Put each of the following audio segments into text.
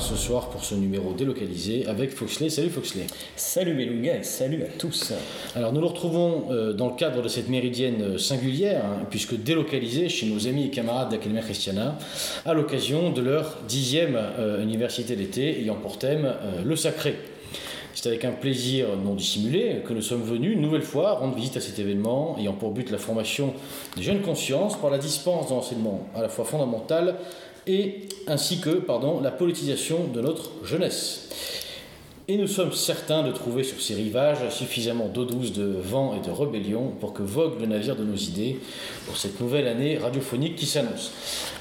Ce soir pour ce numéro délocalisé avec Foxley. Salut Foxley. Salut Beluga et salut à tous. Alors nous le retrouvons euh, dans le cadre de cette méridienne singulière, hein, puisque délocalisé chez nos amis et camarades d'Academia Christiana, à l'occasion de leur dixième euh, université d'été ayant pour thème euh, le sacré. C'est avec un plaisir non dissimulé que nous sommes venus une nouvelle fois rendre visite à cet événement ayant pour but la formation des jeunes consciences par la dispense d'enseignement à la fois fondamental et ainsi que pardon, la politisation de notre jeunesse. Et nous sommes certains de trouver sur ces rivages suffisamment d'eau douce, de vent et de rébellion pour que vogue le navire de nos idées pour cette nouvelle année radiophonique qui s'annonce.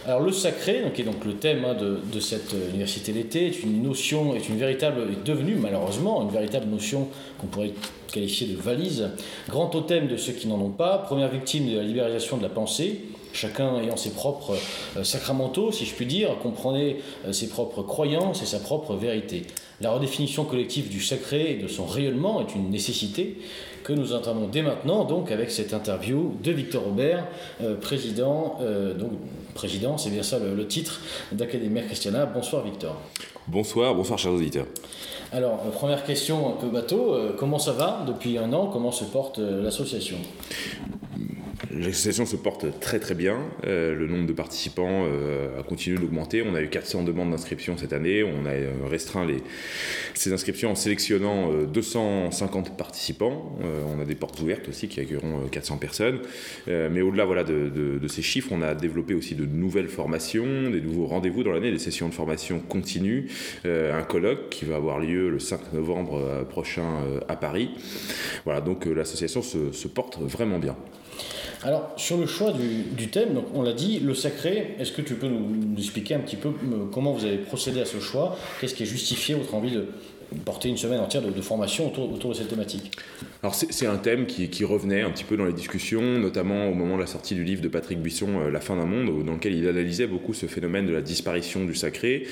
Alors le sacré, qui est donc le thème hein, de, cette université d'été, est une notion, est une véritable, est devenue malheureusement une véritable notion qu'on pourrait qualifier de valise, grand totem de ceux qui n'en ont pas, première victime de la libéralisation de la pensée, chacun ayant ses propres euh, sacramentaux, si je puis dire, comprenez euh, ses propres croyances et sa propre vérité. La redéfinition collective du sacré et de son rayonnement est une nécessité que nous entamons dès maintenant, donc avec cette interview de Victor Robert, euh, président, donc président, c'est bien ça le, titre d'Académie Christiana. Bonsoir Victor. Bonsoir, bonsoir chers auditeurs. Alors, première question un peu bateau, comment ça va depuis un an? Comment se porte l'association? L'association se porte très très bien. Euh, le nombre de participants euh, a continué d'augmenter. On a eu 400 demandes d'inscription cette année. On a euh, restreint ces inscriptions en sélectionnant 250 participants. on a des portes ouvertes aussi qui accueilleront 400 personnes. mais au-delà voilà, de, ces chiffres, on a développé aussi de nouvelles formations, des nouveaux rendez-vous dans l'année, des sessions de formation continues, un colloque qui va avoir lieu le 5 novembre prochain à Paris. Voilà, donc l'association se porte vraiment bien. Alors, sur le choix du, thème, donc on l'a dit, le sacré, est-ce que tu peux nous, expliquer un petit peu euh, comment vous avez procédé à ce choix? Qu'est-ce qui a justifié votre envie de porter une semaine entière de, formation autour, de cette thématique? Alors c'est un thème qui, revenait un petit peu dans les discussions, notamment au moment de la sortie du livre de Patrick Buisson, euh, La fin d'un monde, dans lequel il analysait beaucoup ce phénomène de la disparition du sacré.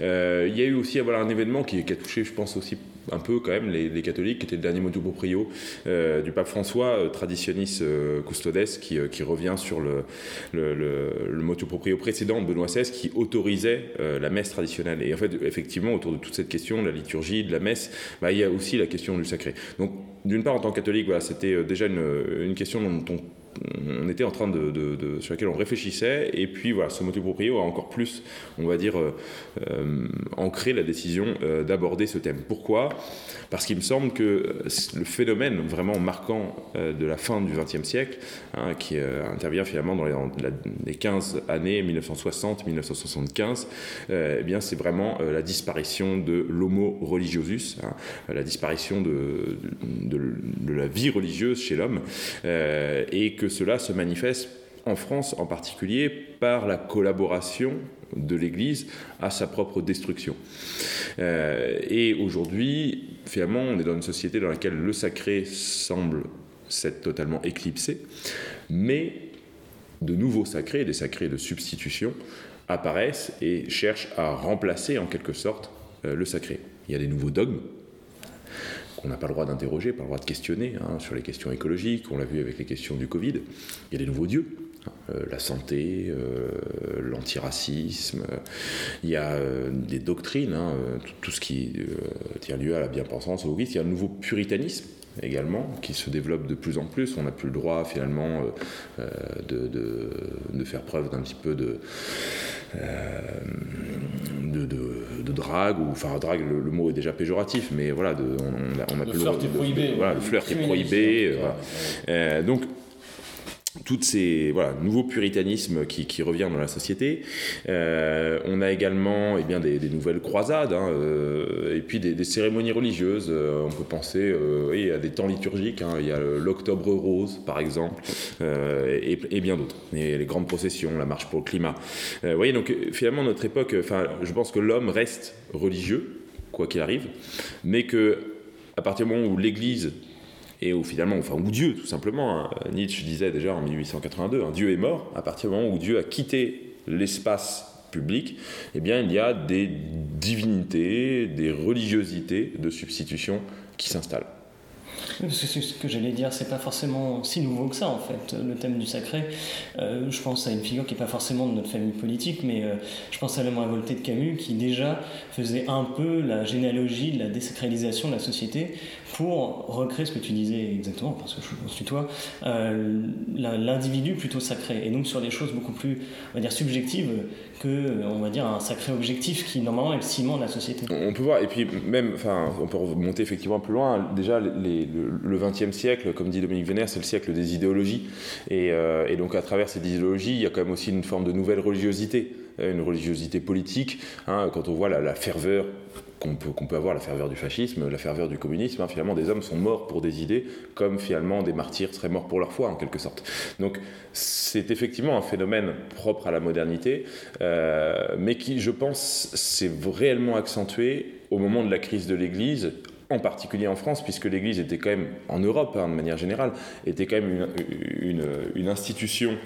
Euh, il y a eu aussi un événement qui, qui, a touché, je pense aussi un peu quand même les, catholiques, qui était le dernier motu proprio euh, du pape François, euh, traditionnis euh, custodes, qui, qui, revient sur le, le, le, motu proprio précédent de Benoît XVI, qui autorisait la messe traditionnelle. Et en fait, effectivement, autour de toute cette question de la liturgie, de la messe, bah, il y a aussi la question du sacré. Donc, d'une part, en tant que catholique, voilà, c'était déjà une, une question dont on on était en train de, sur laquelle on réfléchissait. Et puis voilà ce motu proprio a encore plus on va dire euh, euh, ancré la décision euh, d'aborder ce thème. Pourquoi? Parce qu'il me semble que le phénomène vraiment marquant de la fin du XXe siècle hein, qui intervient finalement dans les, 15 années 1960-1975 eh bien c'est vraiment la disparition de l'homo religiosus hein, la disparition de, de, la vie religieuse chez l'homme et que cela se manifeste en France en particulier par la collaboration de l'Église à sa propre destruction. Euh, et aujourd'hui, finalement, on est dans une société dans laquelle le sacré semble s'être totalement éclipsé, mais de nouveaux sacrés, des sacrés de substitution, apparaissent et cherchent à remplacer en quelque sorte euh, le sacré. Il y a des nouveaux dogmes on n'a pas le droit d'interroger, pas le droit de questionner hein, sur les questions écologiques, on l'a vu avec les questions du Covid. Il y a des nouveaux dieux, hein, euh, la santé, euh, l'antiracisme, il y a euh, des doctrines, hein, tout, ce qui tient lieu à la bien-pensance, au il y a un nouveau puritanisme également, qui se développe de plus en plus. On n'a plus le droit finalement de, de, faire preuve d'un petit peu de, de, de, drague, ou enfin drague, le, mot est déjà péjoratif, mais voilà, de, on, a, le flirt est prohibé. Voilà, le flirt est prohibé. Euh, donc toutes ces nouveaux puritanismes qui, revient dans la société. Euh, on a également eh bien des, nouvelles croisades hein, euh, et puis des, cérémonies religieuses. Euh, on peut penser oui, à des temps liturgiques. Hein. Il y a l'octobre rose par exemple et, bien d'autres. Les grandes processions, la marche pour le climat. vous voyez donc finalement notre époque. Enfin, je pense que l'homme reste religieux quoi qu'il arrive, mais que à partir du moment où l'Église et où finalement, enfin, où Dieu, tout simplement, hein, Nietzsche disait déjà en 1882, hein, Dieu est mort, à partir du moment où Dieu a quitté l'espace public, eh bien, il y a des divinités, des religiosités de substitution qui s'installent. ce que j'allais dire, c'est pas forcément si nouveau que ça en fait, le thème du sacré. Euh, je pense à une figure qui n'est pas forcément de notre famille politique, mais euh, je pense à l'homme révolté de Camus qui déjà faisait un peu la généalogie de la désacralisation de la société pour recréer ce que tu disais exactement, parce que je suis toi, euh, l'individu plutôt sacré, et donc sur des choses beaucoup plus, on va dire, subjectives que, on va dire, un sacré objectif qui normalement est le ciment de la société. On peut voir, et puis même, enfin, on peut remonter effectivement plus loin. Déjà, le XXe siècle, comme dit Dominique Vénère, c'est le siècle des idéologies, et, euh, et, donc à travers ces idéologies, il y a quand même aussi une forme de nouvelle religiosité, une religiosité politique. Hein, quand on voit la, ferveur qu'on peut, avoir la ferveur du fascisme, la ferveur du communisme. Hein. Finalement, des hommes sont morts pour des idées, comme finalement des martyrs seraient morts pour leur foi, en quelque sorte. Donc, c'est effectivement un phénomène propre à la modernité, euh, mais qui, je pense, s'est réellement accentué au moment de la crise de l'Église, en particulier en France, puisque l'Église était quand même, en Europe hein, de manière générale, était quand même une, institution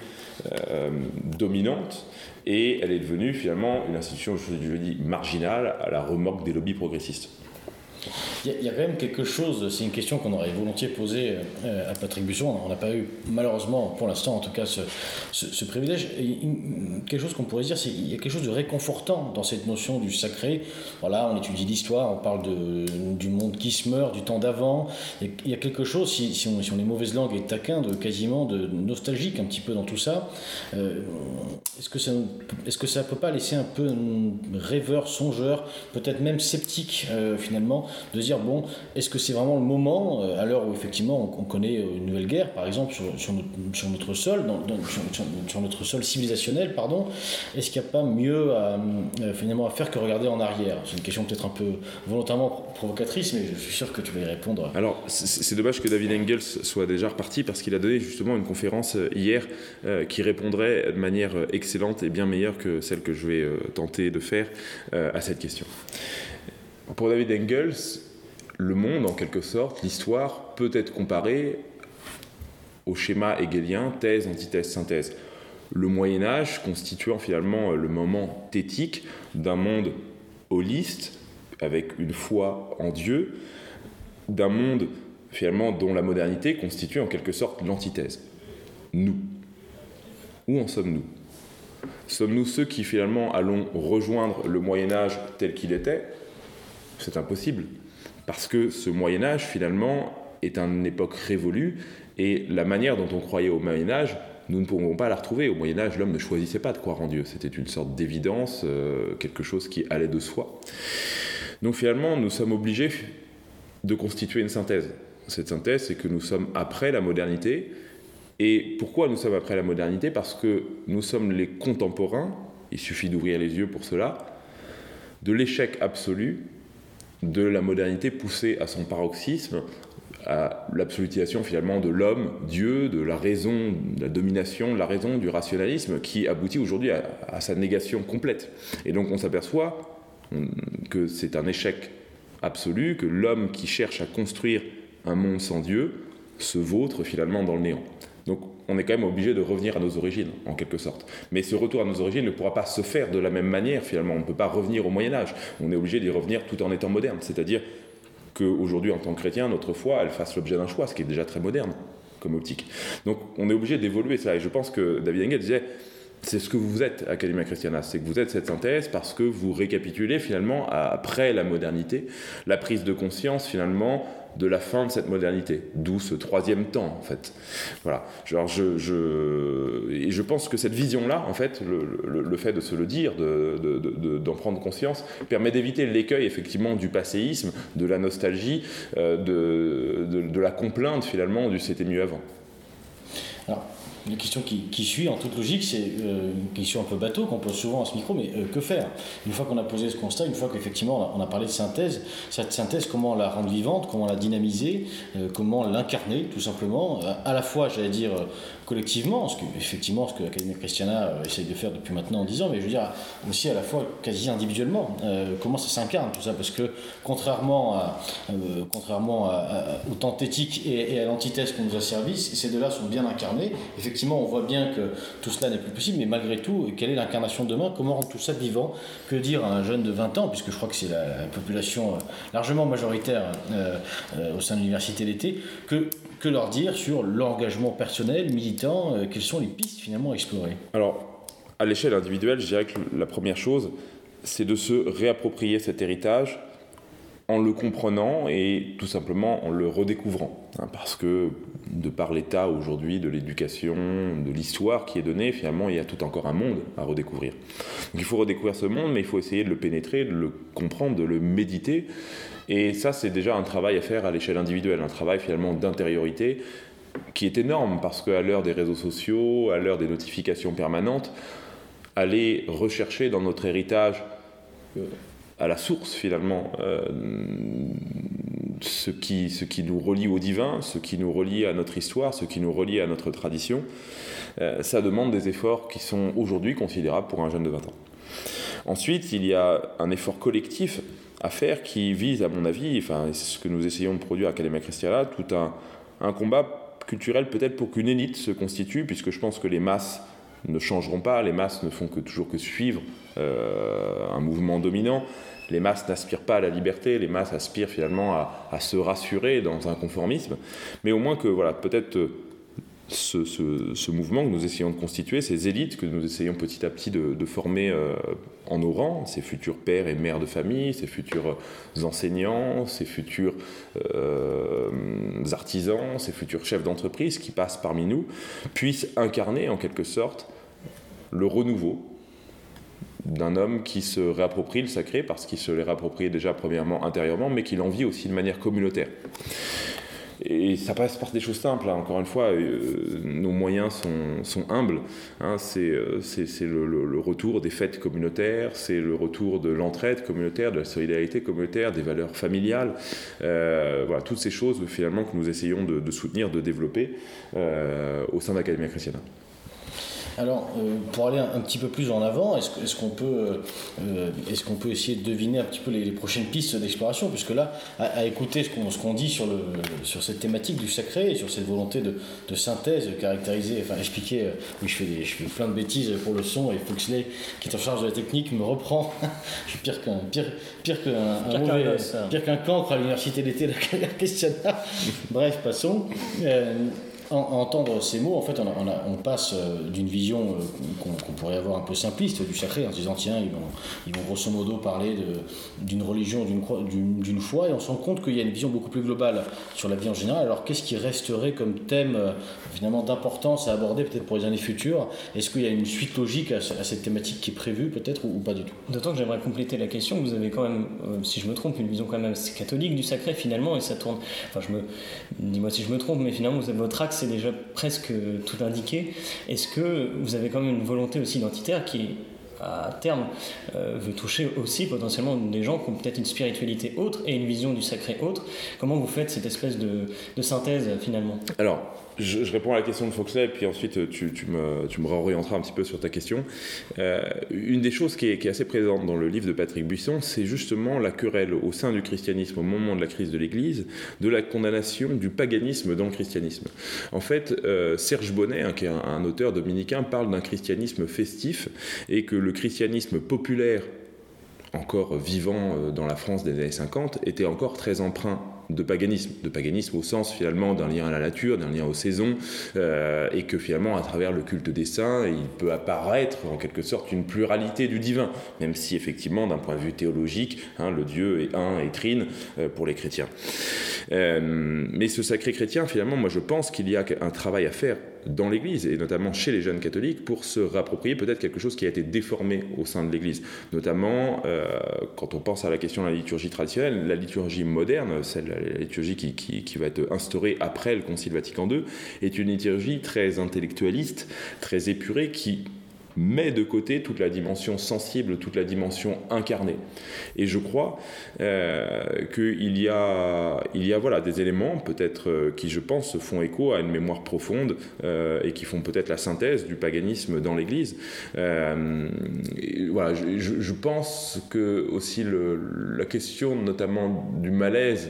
euh, dominante et elle est devenue finalement une institution, je dis, marginale à la remorque des lobbies progressistes. Il y, a quand même quelque chose, c'est une question qu'on aurait volontiers posée euh, à Patrick Busson, on n'a pas eu malheureusement pour l'instant en tout cas ce, privilège. quelque chose qu'on pourrait dire, c'est qu'il y a quelque chose de réconfortant dans cette notion du sacré. Voilà, on étudie l'histoire, on parle du monde qui se meurt, du temps d'avant. Il y a quelque chose, si, on, est mauvaise langue et taquin, de quasiment de nostalgique un petit peu dans tout ça. Euh, est-ce que ça est-ce peut pas laisser un peu rêveur, songeur, peut-être même sceptique euh, finalement de dire bon, est-ce que c'est vraiment le moment, euh, à l'heure où effectivement on, connaît euh, une nouvelle guerre, par exemple, sur, sur, notre, sol, sur, notre sol civilisationnel, pardon, est-ce qu'il n'y a pas mieux à, euh, finalement à faire que regarder en arrière? C'est une question peut-être un peu volontairement provocatrice, mais je suis sûr que tu vas y répondre. Alors, c'est dommage que David Engels soit déjà reparti parce qu'il a donné justement une conférence hier qui répondrait de manière excellente et bien meilleure que celle que je vais tenter de faire à cette question. Pour David Engels, le monde, en quelque sorte, l'histoire, peut être comparée au schéma hegelien thèse, antithèse, synthèse. Le Moyen Âge constituant finalement le moment thétique d'un monde holiste, avec une foi en Dieu, d'un monde finalement dont la modernité constitue en quelque sorte l'antithèse. Nous. Où en sommes-nous? Sommes-nous ceux qui finalement allons rejoindre le Moyen Âge tel qu'il était? C'est impossible. Parce que ce Moyen Âge, finalement, est une époque révolue, et la manière dont on croyait au Moyen Âge, nous ne pourrons pas la retrouver. Au Moyen Âge, l'homme ne choisissait pas de croire en Dieu. C'était une sorte d'évidence, euh, quelque chose qui allait de soi. Donc finalement, nous sommes obligés de constituer une synthèse. Cette synthèse, c'est que nous sommes après la modernité. Et pourquoi nous sommes après la modernité? Parce que nous sommes les contemporains, il suffit d'ouvrir les yeux pour cela, de l'échec absolu de la modernité poussée à son paroxysme, à l'absolutisation finalement de l'homme, Dieu, de la raison, de la domination de la raison, du rationalisme, qui aboutit aujourd'hui à, sa négation complète. Et donc on s'aperçoit que c'est un échec absolu, que l'homme qui cherche à construire un monde sans Dieu se vautre finalement dans le néant. On est quand même obligé de revenir à nos origines, en quelque sorte. Mais ce retour à nos origines ne pourra pas se faire de la même manière, finalement. On ne peut pas revenir au Moyen Âge. On est obligé d'y revenir tout en étant moderne. C'est-à-dire qu'aujourd'hui, en tant que chrétien, notre foi, elle fasse l'objet d'un choix, ce qui est déjà très moderne comme optique. Donc on est obligé d'évoluer ça. Et je pense que David Engel disait, c'est ce que vous êtes, Academia Christiana, c'est que vous êtes cette synthèse parce que vous récapitulez finalement, après la modernité, la prise de conscience finalement de la fin de cette modernité, d'où ce troisième temps en fait. Voilà. Genre je, je, et je pense que cette vision-là, en fait, le, fait de se le dire, d'en de, de, prendre conscience, permet d'éviter l'écueil effectivement du passéisme, de la nostalgie, euh, de, la complainte finalement du c'était mieux avant. Alors, la question qui, suit, en toute logique, c'est euh, une question un peu bateau qu'on pose souvent à ce micro, mais euh, que faire? Une fois qu'on a posé ce constat, une fois qu'effectivement on, a parlé de synthèse, cette synthèse, comment la rendre vivante, comment la dynamiser, euh, comment l'incarner, tout simplement, à la fois, j'allais dire, collectivement, ce que, effectivement, ce que l'Académie Christiana euh, essaye de faire depuis maintenant 10 ans, mais je veux dire aussi à la fois quasi individuellement, euh, comment ça s'incarne tout ça, parce que contrairement, euh, contrairement au éthique et, à l'antithèse qu'on nous a servi, ces deux-là sont bien incarnés, effectivement on voit bien que tout cela n'est plus possible, mais malgré tout, quelle est l'incarnation de demain? Comment rendre tout ça vivant? Que dire à un jeune de 20 ans, puisque je crois que c'est la, population largement majoritaire au sein de l'université d'été, que, que leur dire sur l'engagement personnel, militant Quelles sont les pistes finalement à explorer Alors, à l'échelle individuelle, je dirais que la première chose, c'est de se réapproprier cet héritage en le comprenant et tout simplement en le redécouvrant. Hein, parce que de par l'état aujourd'hui de l'éducation, de l'histoire qui est donnée, finalement, il y a tout encore un monde à redécouvrir. Donc il faut redécouvrir ce monde, mais il faut essayer de le pénétrer, de le comprendre, de le méditer. Et ça, c'est déjà un travail à faire à l'échelle individuelle, un travail finalement d'intériorité qui est énorme, parce qu'à l'heure des réseaux sociaux, à l'heure des notifications permanentes, aller rechercher dans notre héritage euh, à la source finalement euh, ce, qui, ce qui nous relie au divin, ce qui nous relie à notre histoire, ce qui nous relie à notre tradition, euh, ça demande des efforts qui sont aujourd'hui considérables pour un jeune de 20 ans. Ensuite, il y a un effort collectif à faire qui vise, à mon avis, enfin, c'est ce que nous essayons de produire à Academia Christiana, tout un, un combat culturel peut-être pour qu'une élite se constitue, puisque je pense que les masses ne changeront pas, les masses ne font que toujours que suivre euh, un mouvement dominant. Les masses n'aspirent pas à la liberté, les masses aspirent finalement à, se rassurer dans un conformisme, mais au moins que voilà, peut-être euh, ce, mouvement que nous essayons de constituer, ces élites que nous essayons petit à petit de, former euh, en nos rangs, ces futurs pères et mères de famille, ces futurs enseignants, ces futurs artisans, ces futurs chefs d'entreprise qui passent parmi nous, puissent incarner en quelque sorte le renouveau d'un homme qui se réapproprie le sacré parce qu'il se l'est réapproprié déjà premièrement intérieurement, mais qu'il en vit aussi de manière communautaire. Et ça passe par des choses simples. Hein. Encore une fois, euh, nos moyens sont, humbles. Hein. C'est euh, le, retour des fêtes communautaires, c'est le retour de l'entraide communautaire, de la solidarité communautaire, des valeurs familiales. Euh, voilà, toutes ces choses finalement que nous essayons de, soutenir, de développer au sein de l'Académie chrétienne. Alors, euh, pour aller un, petit peu plus en avant, est-ce qu'on peut, euh, est qu'on peut essayer de deviner un petit peu les, prochaines pistes d'exploration? Puisque là, à, écouter ce qu'on dit sur, le, sur cette thématique du sacré et sur cette volonté de, de synthèse caractériser, enfin expliquer, euh, oui, je fais, je fais plein de bêtises pour le son et Foxley, qui est en charge de la technique, me reprend. je suis pire qu'un pire, pire qu'un pire qu'un cancre à l'université d'été de la Christiana. Bref, passons entendre ces mots, en fait, on, passe euh, d'une vision euh, qu'on pourrait avoir un peu simpliste du sacré, en se disant, tiens, ils vont, ils vont grosso modo parler d'une religion, d'une foi, et on se rend compte qu'il y a une vision beaucoup plus globale sur la vie en général. Alors, qu'est-ce qui resterait comme thème, euh, finalement, d'importance à aborder peut-être pour les années futures. Est-ce qu'il y a une suite logique à, cette thématique qui est prévue, peut-être, ou, pas du tout? D'autant que j'aimerais compléter la question, vous avez quand même, si je me trompe, une vision quand même assez catholique du sacré, finalement, et ça tourne, enfin, je me, dis-moi si je me trompe, mais finalement, vous avez votre axe c'est déjà presque tout indiqué. Est-ce que vous avez quand même une volonté aussi identitaire qui, à terme, euh, veut toucher aussi potentiellement des gens qui ont peut-être une spiritualité autre et une vision du sacré autre? Comment vous faites cette espèce de, de synthèse finalement? Alors, je, réponds à la question de Foxley, puis ensuite tu, tu, me, tu réorienteras un petit peu sur ta question. Euh, une des choses qui est, assez présente dans le livre de Patrick Buisson, c'est justement la querelle au sein du christianisme au moment de la crise de l'Église, de la condamnation du paganisme dans le christianisme. En fait, euh, Serge Bonnet, hein, qui est un, un auteur dominicain, parle d'un christianisme festif, et que le christianisme populaire encore vivant euh, dans la France des années 50, était encore très empreint de paganisme, de paganisme au sens finalement d'un lien à la nature, d'un lien aux saisons, euh, et que finalement à travers le culte des saints, il peut apparaître en quelque sorte une pluralité du divin, même si effectivement d'un point de vue théologique, hein, le Dieu est un et trine euh, pour les chrétiens. mais ce sacré chrétien, finalement, moi je pense qu'il y a un travail à faire dans l'Église, et notamment chez les jeunes catholiques, pour se réapproprier peut-être quelque chose qui a été déformé au sein de l'Église. Notamment, euh, quand on pense à la question de la liturgie traditionnelle, la liturgie moderne, celle, la liturgie qui, qui va être instaurée après le Concile Vatican II, est une liturgie très intellectualiste, très épurée, qui met de côté toute la dimension sensible, toute la dimension incarnée. Et je crois euh, qu'il y a, il y a voilà, des éléments, peut-être euh, qui, je pense, font écho à une mémoire profonde euh, et qui font peut-être la synthèse du paganisme dans l'Église. voilà, je, pense que aussi le, la question notamment du malaise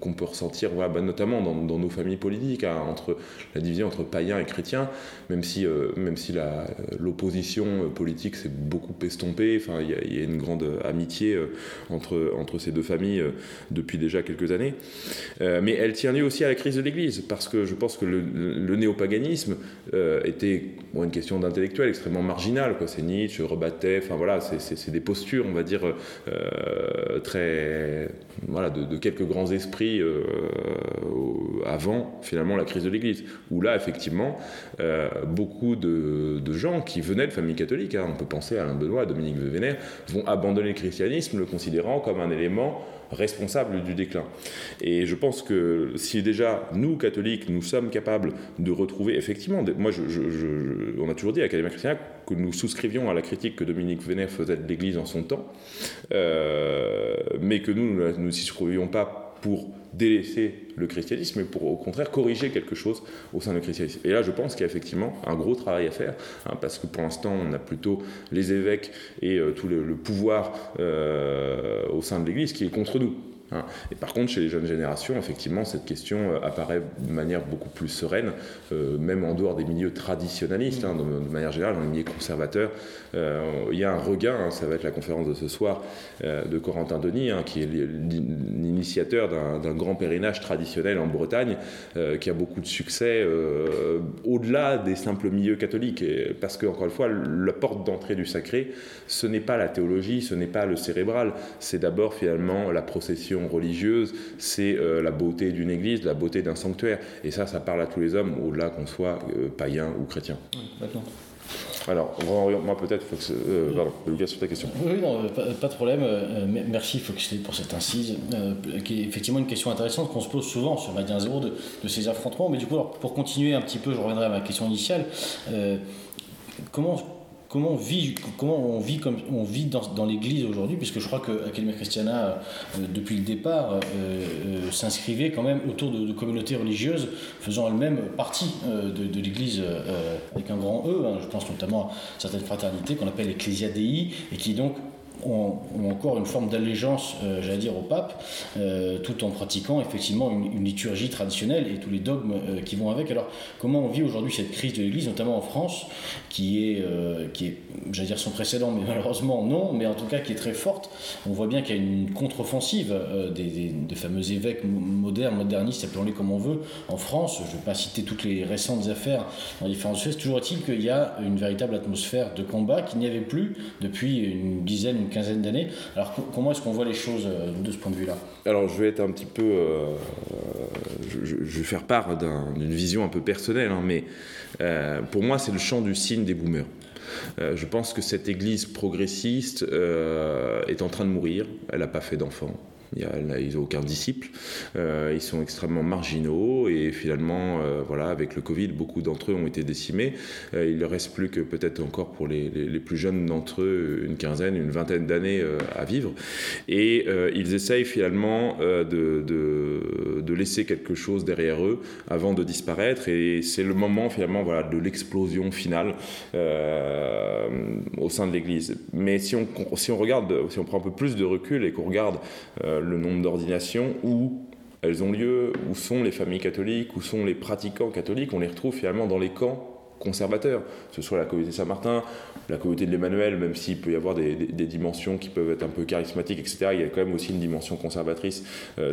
qu'on peut ressentir, bah, notamment dans, nos familles politiques, hein, entre la division entre païens et chrétiens, même si, même si l'opposition politique s'est beaucoup estompée, enfin, il y, a une grande amitié entre, entre ces deux familles depuis déjà quelques années. mais elle tient lieu aussi à la crise de l'Église, parce que je pense que le, néopaganisme était une question d'intellectuel extrêmement marginale. C'est Nietzsche, Rebattet, enfin voilà, c'est des postures, on va dire, euh, très. Voilà, de, quelques grands esprits euh, avant, finalement, la crise de l'Église. Où là, effectivement, euh, beaucoup de, gens qui venaient de familles catholiques, hein, on peut penser à Alain Benoît, à Dominique de Vénère, vont abandonner le christianisme, le considérant comme un élément responsable du déclin. Et je pense que si déjà nous, catholiques, nous sommes capables de retrouver, effectivement, moi, je, on a toujours dit à l'Académie chrétienne que nous souscrivions à la critique que Dominique Vénère faisait de l'Église en son temps, euh, mais que nous, nous ne souscrivions pas pour délaisser le christianisme, mais pour au contraire corriger quelque chose au sein du christianisme. Et là, je pense qu'il y a effectivement un gros travail à faire, hein, parce que pour l'instant, on a plutôt les évêques et euh, tout le, pouvoir euh, au sein de l'Église qui est contre nous. Hein. Et par contre, chez les jeunes générations, effectivement, cette question euh, apparaît de manière beaucoup plus sereine, euh, même en dehors des milieux traditionnalistes, hein, de, manière générale, dans les milieux conservateurs. Euh, il y a un regain, hein, ça va être la conférence de ce soir, de Corentin Denis, qui est l'initiateur d'un grand pèlerinage traditionnel en Bretagne, qui a beaucoup de succès au-delà des simples milieux catholiques. parce que, encore une fois, la porte d'entrée du sacré, ce n'est pas la théologie, ce n'est pas le cérébral, c'est d'abord finalement la procession religieuse, c'est euh, la beauté d'une église, la beauté d'un sanctuaire. Et ça, ça parle à tous les hommes, au-delà qu'on soit euh, païen ou chrétien. Alors, moi peut-être, euh, pardon, Lucas, sur ta question. Oui, non, pas, de problème. merci Foxley pour cette incise, qui est effectivement une question intéressante qu'on se pose souvent sur Zéro de, de, ces affrontements. Mais du coup, pour continuer un petit peu, je reviendrai à ma question initiale. comment comment on vit, comment on vit, comme, on vit dans, l'Église aujourd'hui, puisque je crois que Academia Christiana, euh, depuis le départ, euh, euh, s'inscrivait quand même autour de, communautés religieuses faisant elles-mêmes partie de, l'Église avec un grand E. Hein. je pense notamment à certaines fraternités qu'on appelle Ecclesia Dei, et qui donc ont, encore une forme d'allégeance, euh, j'allais dire, au pape, euh, tout en pratiquant effectivement une, liturgie traditionnelle et tous les dogmes euh, qui vont avec. Alors, comment on vit aujourd'hui cette crise de l'Église, notamment en France, qui est, j'allais dire, son précédent, mais malheureusement non, mais en tout cas qui est très forte. On voit bien qu'il y a une contre-offensive des, fameux évêques modernes, modernistes, appelons-les comme on veut, en France. Je ne vais pas citer toutes les récentes affaires dans différentes choses. Toujours est-il qu'il y a une véritable atmosphère de combat qu'il n'y avait plus depuis une dizaine, quinzaine d'années. Alors comment est-ce qu'on voit les choses euh, de ce point de vue-là? Alors je vais être un petit peu... Euh, je, vais faire part d'une vision un peu personnelle, hein, mais euh, pour moi c'est le chant du signe des boomers. je pense que cette église progressiste est en train de mourir. Elle n'a pas fait d'enfants ils n'ont aucun disciple. Euh, ils sont extrêmement marginaux et finalement, euh, voilà, avec le Covid, beaucoup d'entre eux ont été décimés. Euh, il ne reste plus que peut-être encore pour les, les, plus jeunes d'entre eux une quinzaine, une vingtaine d'années à vivre. Et ils essayent finalement de, de, de, laisser quelque chose derrière eux avant de disparaître. Et c'est le moment finalement voilà, de l'explosion finale au sein de l'Église. Mais si on, si on regarde, si on prend un peu plus de recul et qu'on regarde le nombre d'ordinations, où elles ont lieu, où sont les familles catholiques, où sont les pratiquants catholiques, on les retrouve finalement dans les camps conservateurs, que ce soit la communauté Saint-Martin, la communauté de l'Emmanuel, même s'il peut y avoir des, dimensions qui peuvent être un peu charismatiques, etc., il y a quand même aussi une dimension conservatrice euh,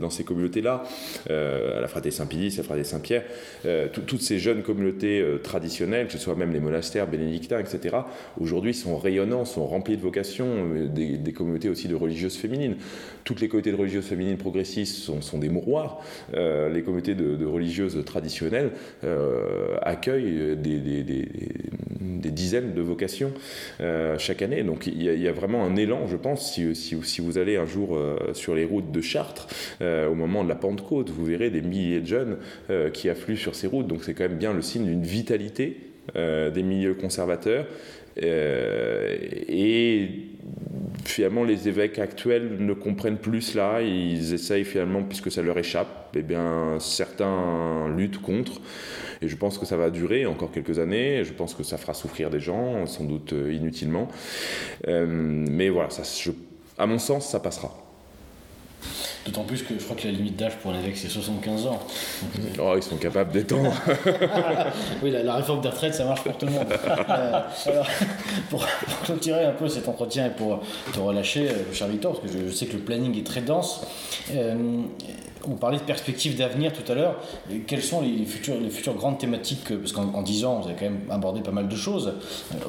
dans ces communautés-là, euh, à la fraternité Saint-Pédis, la fraternité Saint-Pierre, euh, toutes ces jeunes communautés traditionnelles, que ce soit même les monastères bénédictins, etc., aujourd'hui sont rayonnants, sont remplis de vocations, des, communautés aussi de religieuses féminines. Toutes les communautés de religieuses féminines progressistes sont, des mouroirs, les communautés de, religieuses traditionnelles euh, accueille des, des, dizaines de vocations euh, chaque année. Donc il y, a, vraiment un élan, je pense, si, vous allez un jour euh, sur les routes de Chartres, au moment de la Pentecôte, vous verrez des milliers de jeunes qui affluent sur ces routes. Donc c'est quand même bien le signe d'une vitalité des milieux conservateurs. et finalement les évêques actuels ne comprennent plus cela, ils essayent finalement, puisque ça leur échappe, eh bien certains luttent contre. Et je pense que ça va durer encore quelques années. Je pense que ça fera souffrir des gens, sans doute euh, inutilement. Euh, mais voilà, à mon sens, ça passera. D'autant plus que je crois que la limite d'âge pour un évêque c'est 75 ans. oh, ils sont capables d'étendre. oui, la, réforme des retraites ça marche pour tout le monde. Euh, alors, pour, clôturer un peu cet entretien et pour te relâcher, cher Victor, parce que je, sais que le planning est très dense. On parlait de perspectives d'avenir tout à l'heure. Quelles sont les futures, grandes thématiques Parce qu'en 10 ans, vous avez quand même abordé pas mal de choses.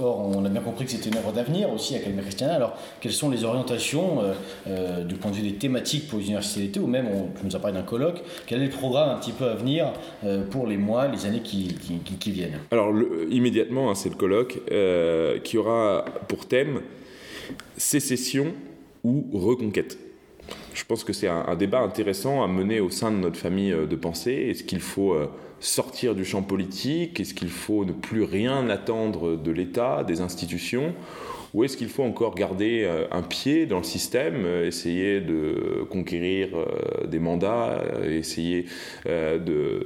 Or, on a bien compris que c'était une œuvre d'avenir aussi à Christiana. Alors, quelles sont les orientations euh, euh, du point de vue des thématiques pour les universités d'été Ou même, on, nous as parlé d'un colloque. Quel est le programme un petit peu à venir euh, pour les mois, les années qui, qui, viennent? Alors, immédiatement, hein, c'est le colloque qui aura pour thème sécession ou reconquête. Je pense que c'est un, débat intéressant à mener au sein de notre famille euh, de pensée. Est-ce qu'il faut euh, sortir du champ politique? Est-ce qu'il faut ne plus rien attendre de l'État, des institutions? Ou est-ce qu'il faut encore garder euh, un pied dans le système, euh, essayer de conquérir euh, des mandats, essayer de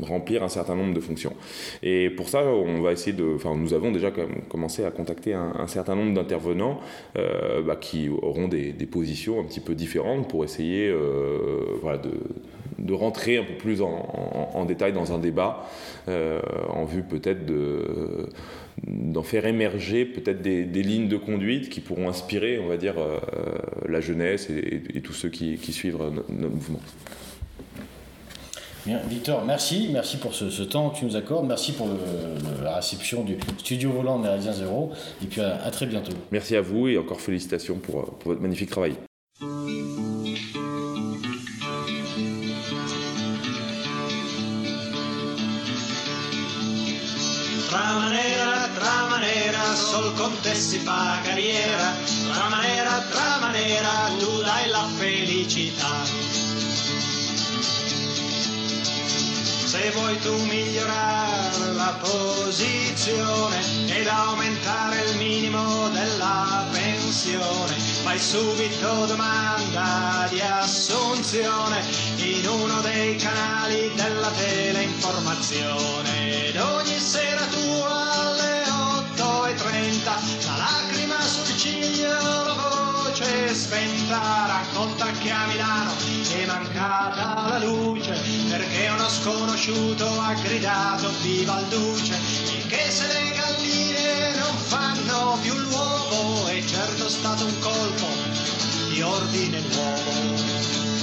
remplir un certain nombre de fonctions? Et pour ça, on va essayer de. Enfin, nous avons déjà commencé à contacter un, certain nombre d'intervenants bah, qui auront des, positions un petit peu différentes pour essayer de, rentrer un peu plus en détail dans un débat en vue peut-être de d'en faire émerger peut-être des, lignes de conduite qui pourront inspirer, on va dire, euh, la jeunesse et, tous ceux qui, suivent notre, mouvement. Bien, Victor, merci, merci pour ce, temps que tu nous accordes, merci pour la réception du studio volant Méridien Zéro, et puis à, très bientôt. Merci à vous et encore félicitations pour, pour votre magnifique travail. Sol con te si fa carriera, tra maniera, tra maniera, tu dai la felicità. Se vuoi tu migliorare la posizione ed aumentare il minimo della pensione, fai subito domanda di assunzione in uno dei canali della teleinformazione ed ogni sera tu alle 8.30 la lacrima sul ciglio, la voce spenta, racconta che a Milano è mancata la luce perché uno sconosciuto ha gridato viva il duce e che se le galline non fanno più l'uovo è certo stato un colpo di ordine nuovo.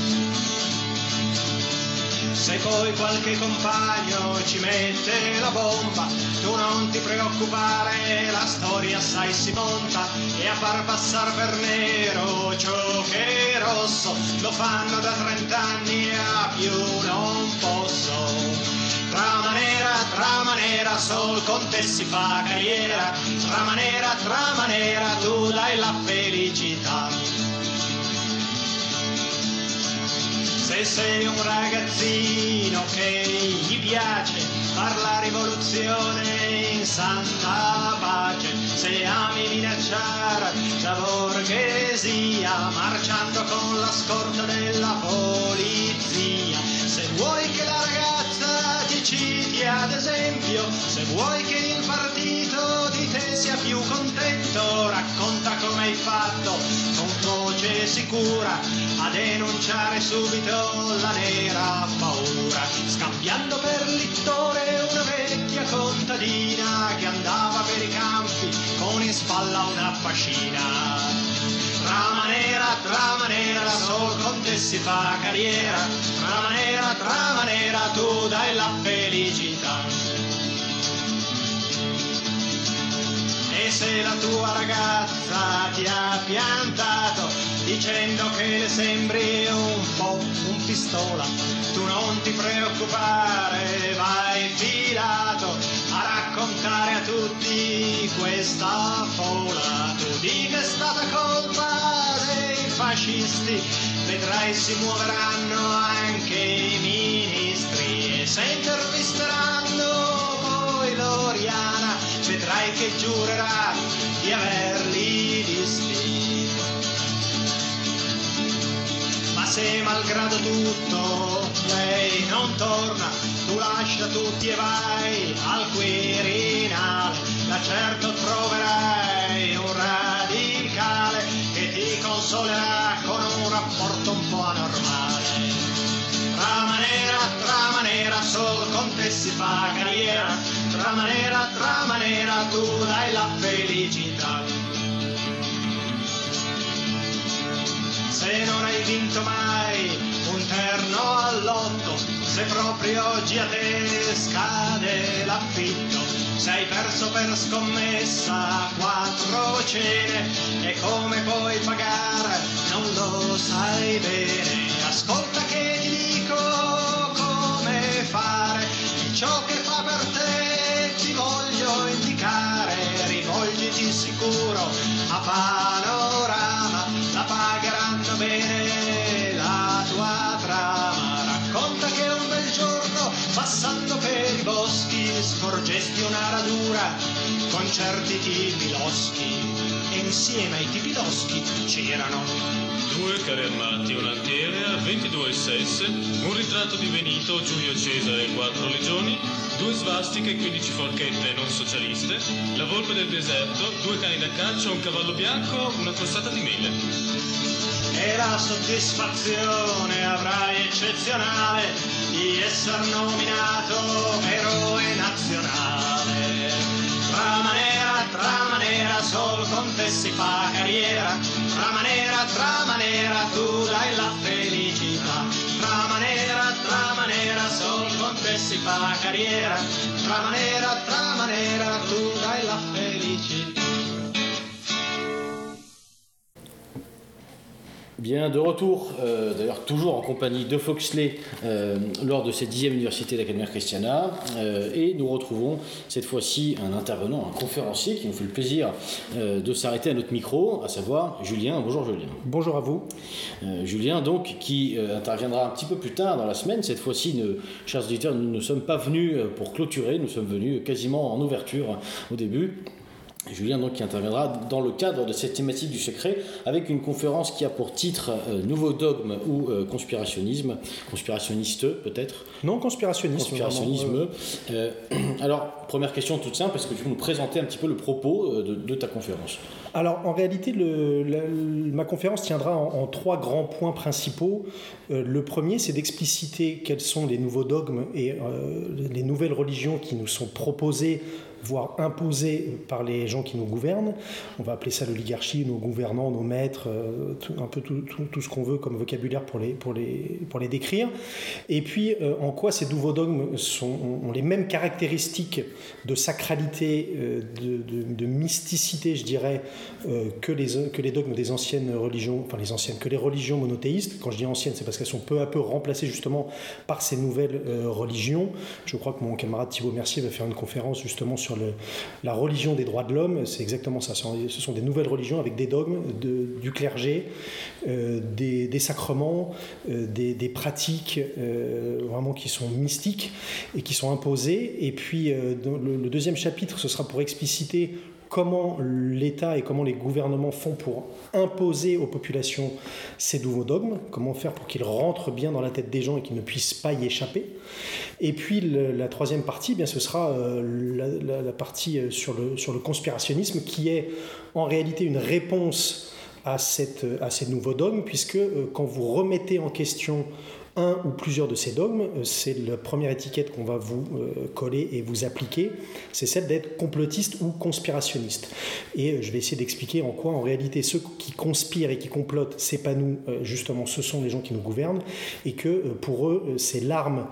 Se poi qualche compagno ci mette la bomba, tu non ti preoccupare, la storia sai si monta e a far passare per nero ciò che è rosso, lo fanno da trent'anni e a più non posso. Trama nera, trama nera, sol con te si fa carriera, trama nera, trama nera, tu dai la felicità. Se sei un ragazzino che gli piace far la rivoluzione in santa pace, se ami minacciare la borghesia marciando con la scorta della polizia, se vuoi che la ragazza ti citi ad esempio, se vuoi che il partito di te sia più contento, racconta come hai fatto con voce sicura a denunciare subito la nera paura, scambiando per littore una vecchia contadina che andava per i campi con in spalla una fascina. Trama nera, trama nera, sol con te si fa carriera, trama nera, trama nera, tu dai la felicità. Se la tua ragazza ti ha piantato dicendo che le sembri un po' un pistola, tu non ti preoccupare, vai filato a raccontare a tutti questa fola. Tu di che è stata colpa dei fascisti, vedrai si muoveranno anche i ministri e se intervisteranno vittoriana, vedrai che giurerà di averli visti. Ma se malgrado tutto lei non torna, tu lascia tutti e vai al Quirinale, da certo troverai un radicale che ti consolerà con un rapporto un po' anormale. Trama nera, trama nera, solo con te si fa carriera tu dai la felicità. Se non hai vinto mai un terno all'otto, se proprio oggi a te scade l'affitto, se hai perso per scommessa quattro cene e come puoi pagare non lo sai bene. Ascolta che ti dico come fare ciò che fa per te ti voglio indicare. Rivolgiti sicuro a panorama, la pagheranno bene la tua trama. Racconta che un bel giorno passando per i boschi scorgesti una radura con certi tipi loschi e insieme ai tipi loschi c'erano Due carri armati, un altiere a 22 SS, un ritratto di Benito, Giulio Cesare e quattro legioni, due svastiche, 15 forchette non socialiste, la volpe del deserto, due cani da caccia, un cavallo bianco, una costata di mele. e la soddisfazione avrai eccezionale di essere nominato eroe nazionale. Trama nera, trama nera, sol con te si fa carriera. Trama nera, trama nera, tu dai la felicità. Trama nera, trama nera, sol con te si fa carriera. Trama nera, trama nera, tu dai la felicità. Bien, de retour, euh, d'ailleurs toujours en compagnie de Foxley euh, lors de cette dixième université d'Academia Christiana. Euh, et nous retrouvons cette fois-ci un intervenant, un conférencier qui nous fait le plaisir de s'arrêter à notre micro, à savoir Julien. Bonjour Julien. Bonjour à vous. Julien, donc, qui interviendra un petit peu plus tard dans la semaine. Cette fois-ci, ne- chers auditeurs, nous ne sommes pas venus pour clôturer, nous sommes venus quasiment en ouverture au début. Julien, donc, qui interviendra dans le cadre de cette thématique du secret avec une conférence qui a pour titre euh, Nouveau dogme ou euh, conspirationnisme, conspirationniste peut-être, Non, conspirationnisme. conspirationnisme. Euh, alors, première question toute simple, est-ce que tu peux nous présenter un petit peu le propos euh, de, de ta conférence? Alors, en réalité, le- la- ma conférence tiendra en, en trois grands points principaux. Le premier, c'est d'expliciter quels sont les nouveaux dogmes et les nouvelles religions qui nous sont proposées voire imposées par les gens qui nous gouvernent. On va appeler ça l'oligarchie, nos gouvernants, nos maîtres, euh, tout- un peu tout, tout- ce qu'on veut comme vocabulaire pour les, pour les, pour les décrire. Et puis, euh, en quoi ces nouveaux dogmes ont, les mêmes caractéristiques de sacralité, euh, de, mysticité, je dirais, que, les, que les dogmes des anciennes religions, enfin les anciennes, que les religions monothéistes? Quand je dis anciennes, c'est parce qu'elles sont peu à peu remplacées justement par ces nouvelles religions. Je crois que mon camarade Thibault Mercier va faire une conférence justement sur la religion des droits de l'homme. C'est exactement ça. Ce sont- des nouvelles religions avec des dogmes du clergé, euh, des, sacrements, euh, des, pratiques euh, vraiment qui sont mystiques et qui sont imposées. Et puis le, le deuxième chapitre, ce sera pour expliciter comment l'État et comment les gouvernements font pour imposer aux populations ces nouveaux dogmes, comment faire pour qu'ils rentrent bien dans la tête des gens et qu'ils ne puissent pas y échapper. Et puis la troisième partie, eh bien, ce sera euh, la, partie euh, sur le, conspirationnisme qui est en réalité une réponse à, à ces nouveaux dogmes, puisque euh, quand vous remettez en question un ou plusieurs de ces dogmes, euh, c'est la première étiquette qu'on va vous euh, coller et vous appliquer, c'est celle d'être complotiste ou conspirationniste. Et euh, je vais essayer d'expliquer en quoi, en réalité, ceux qui conspirent et qui complotent, c'est pas nous, justement, ce sont les gens qui nous gouvernent, et que pour eux, c'est l'arme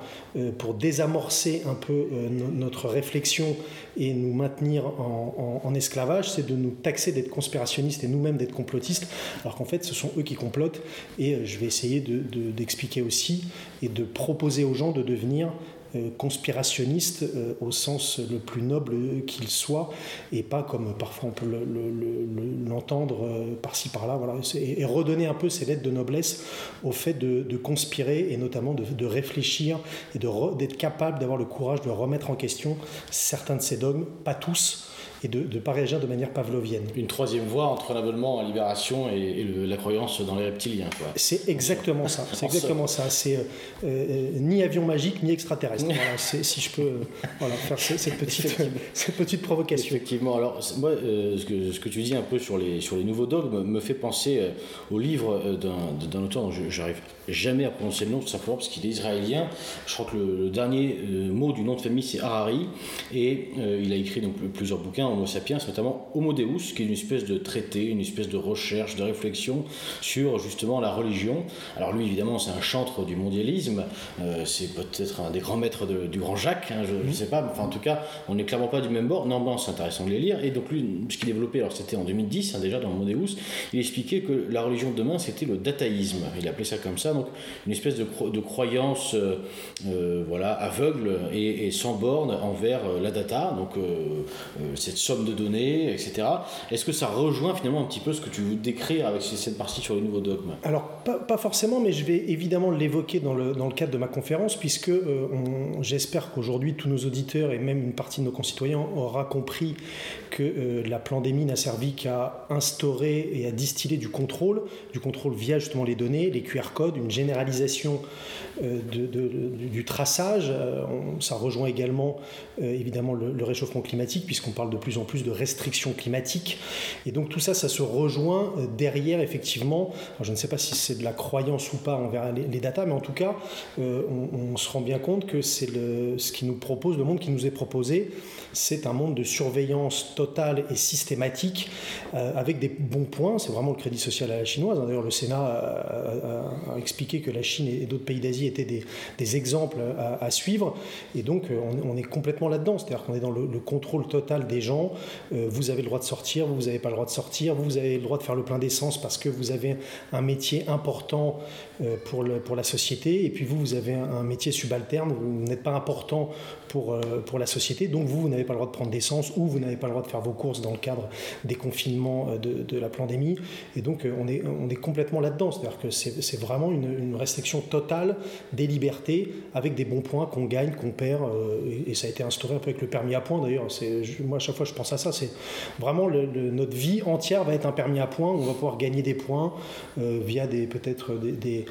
pour désamorcer un peu no- notre réflexion et nous maintenir en, esclavage, c'est de nous taxer d'être conspirationnistes et nous-mêmes d'être complotistes, alors qu'en fait, ce sont eux qui complotent. Et euh, je vais essayer de- de- d'expliquer aussi et de proposer aux gens de devenir euh, conspirationnistes euh, au sens le plus noble qu'il soit, et pas comme parfois on peut le- le- le- le- l'entendre euh, par-ci par-là. Voilà. Et, redonner un peu ces lettres de noblesse au fait de, conspirer et notamment de, réfléchir et d'être capable d'avoir le courage de remettre en question certains de ces dogmes, pas tous, et de ne pas réagir de manière pavlovienne. Une troisième voie entre l'abonnement à libération et, la croyance dans les reptiliens. C'est exactement ça. C'est exactement ça. C'est euh, euh, ni avion magique ni extraterrestre. si je peux voilà, faire cette petite, cette petite provocation. Effectivement. Alors moi, ce, que, ce, que, tu dis un peu sur les, sur les nouveaux dogmes me fait penser au livre d'un auteur dont j'arrive jamais à prononcer le nom, tout simplement parce qu'il est israélien. Je crois que le, dernier euh, mot du nom de famille, c'est Harari. Et euh, il a écrit donc plusieurs bouquins, Homo sapiens, notamment Homo Deus, qui est une espèce de traité, une espèce de recherche, de réflexion sur justement la religion. Alors lui, évidemment, c'est un chantre du mondialisme. Euh, c'est peut-être un des grands maîtres du grand Jacques, hein, je ne sais pas. Enfin, en tout cas, on n'est clairement pas du même bord. Non, c'est intéressant de les lire. Et donc lui, ce qu'il développait, alors c'était en 2010, hein, déjà dans Homo Deus, il expliquait que la religion de demain, c'était le dataïsme. Il appelait ça comme ça. Donc une espèce de, croyance euh, euh, voilà, aveugle et, sans borne envers euh, la data, donc cette somme de données, etc. Est-ce que ça rejoint finalement un petit peu ce que tu veux décrire avec cette partie sur les nouveaux dogmes? Alors, pas, forcément, mais je vais évidemment l'évoquer dans le, dans le, cadre de ma conférence, puisque j'espère qu'aujourd'hui tous nos auditeurs et même une partie de nos concitoyens aura compris que la pandémie n'a servi qu'à instaurer et à distiller du contrôle, du contrôle via justement les données, les QR codes, une généralisation euh, du traçage. Euh, ça rejoint également euh, évidemment le, réchauffement climatique, puisqu'on parle de plus en plus de restrictions climatiques. Et donc tout ça, ça se rejoint derrière, effectivement, je ne sais pas si c'est de la croyance ou pas envers les, les datas, mais en tout cas, on, se rend bien compte que c'est ce qui nous propose, le monde qui nous est proposé, c'est un monde de surveillance totale et systématique, avec des bons points. C'est vraiment le crédit social à la chinoise. D'ailleurs, le Sénat a, a expliqué que la Chine et d'autres pays d'Asie étaient des, exemples à, suivre. Et donc, euh, on, est complètement là-dedans. C'est-à-dire qu'on est dans le, contrôle total des gens. Euh, vous avez le droit de sortir, vous, n'avez pas le droit de sortir. Vous, avez le droit de faire le plein d'essence parce que vous avez un métier important pour, le, pour la société. Et puis vous, vous avez un, métier subalterne. Vous n'êtes pas important pour, pour la société. Donc vous, vous n'avez pas le droit de prendre d'essence ou vous n'avez pas le droit de faire vos courses dans le cadre des confinements de, de la pandémie. Et donc, on est, on est complètement là-dedans. C'est-à-dire que c'est vraiment une, restriction totale des libertés avec des bons points qu'on gagne, qu'on perd. Euh, et, ça a été instauré un peu avec le permis à points d'ailleurs. Moi, à chaque fois, je pense à ça. C'est vraiment notre vie entière va être un permis à points. On va pouvoir gagner des points euh, via des peut-être des, euh,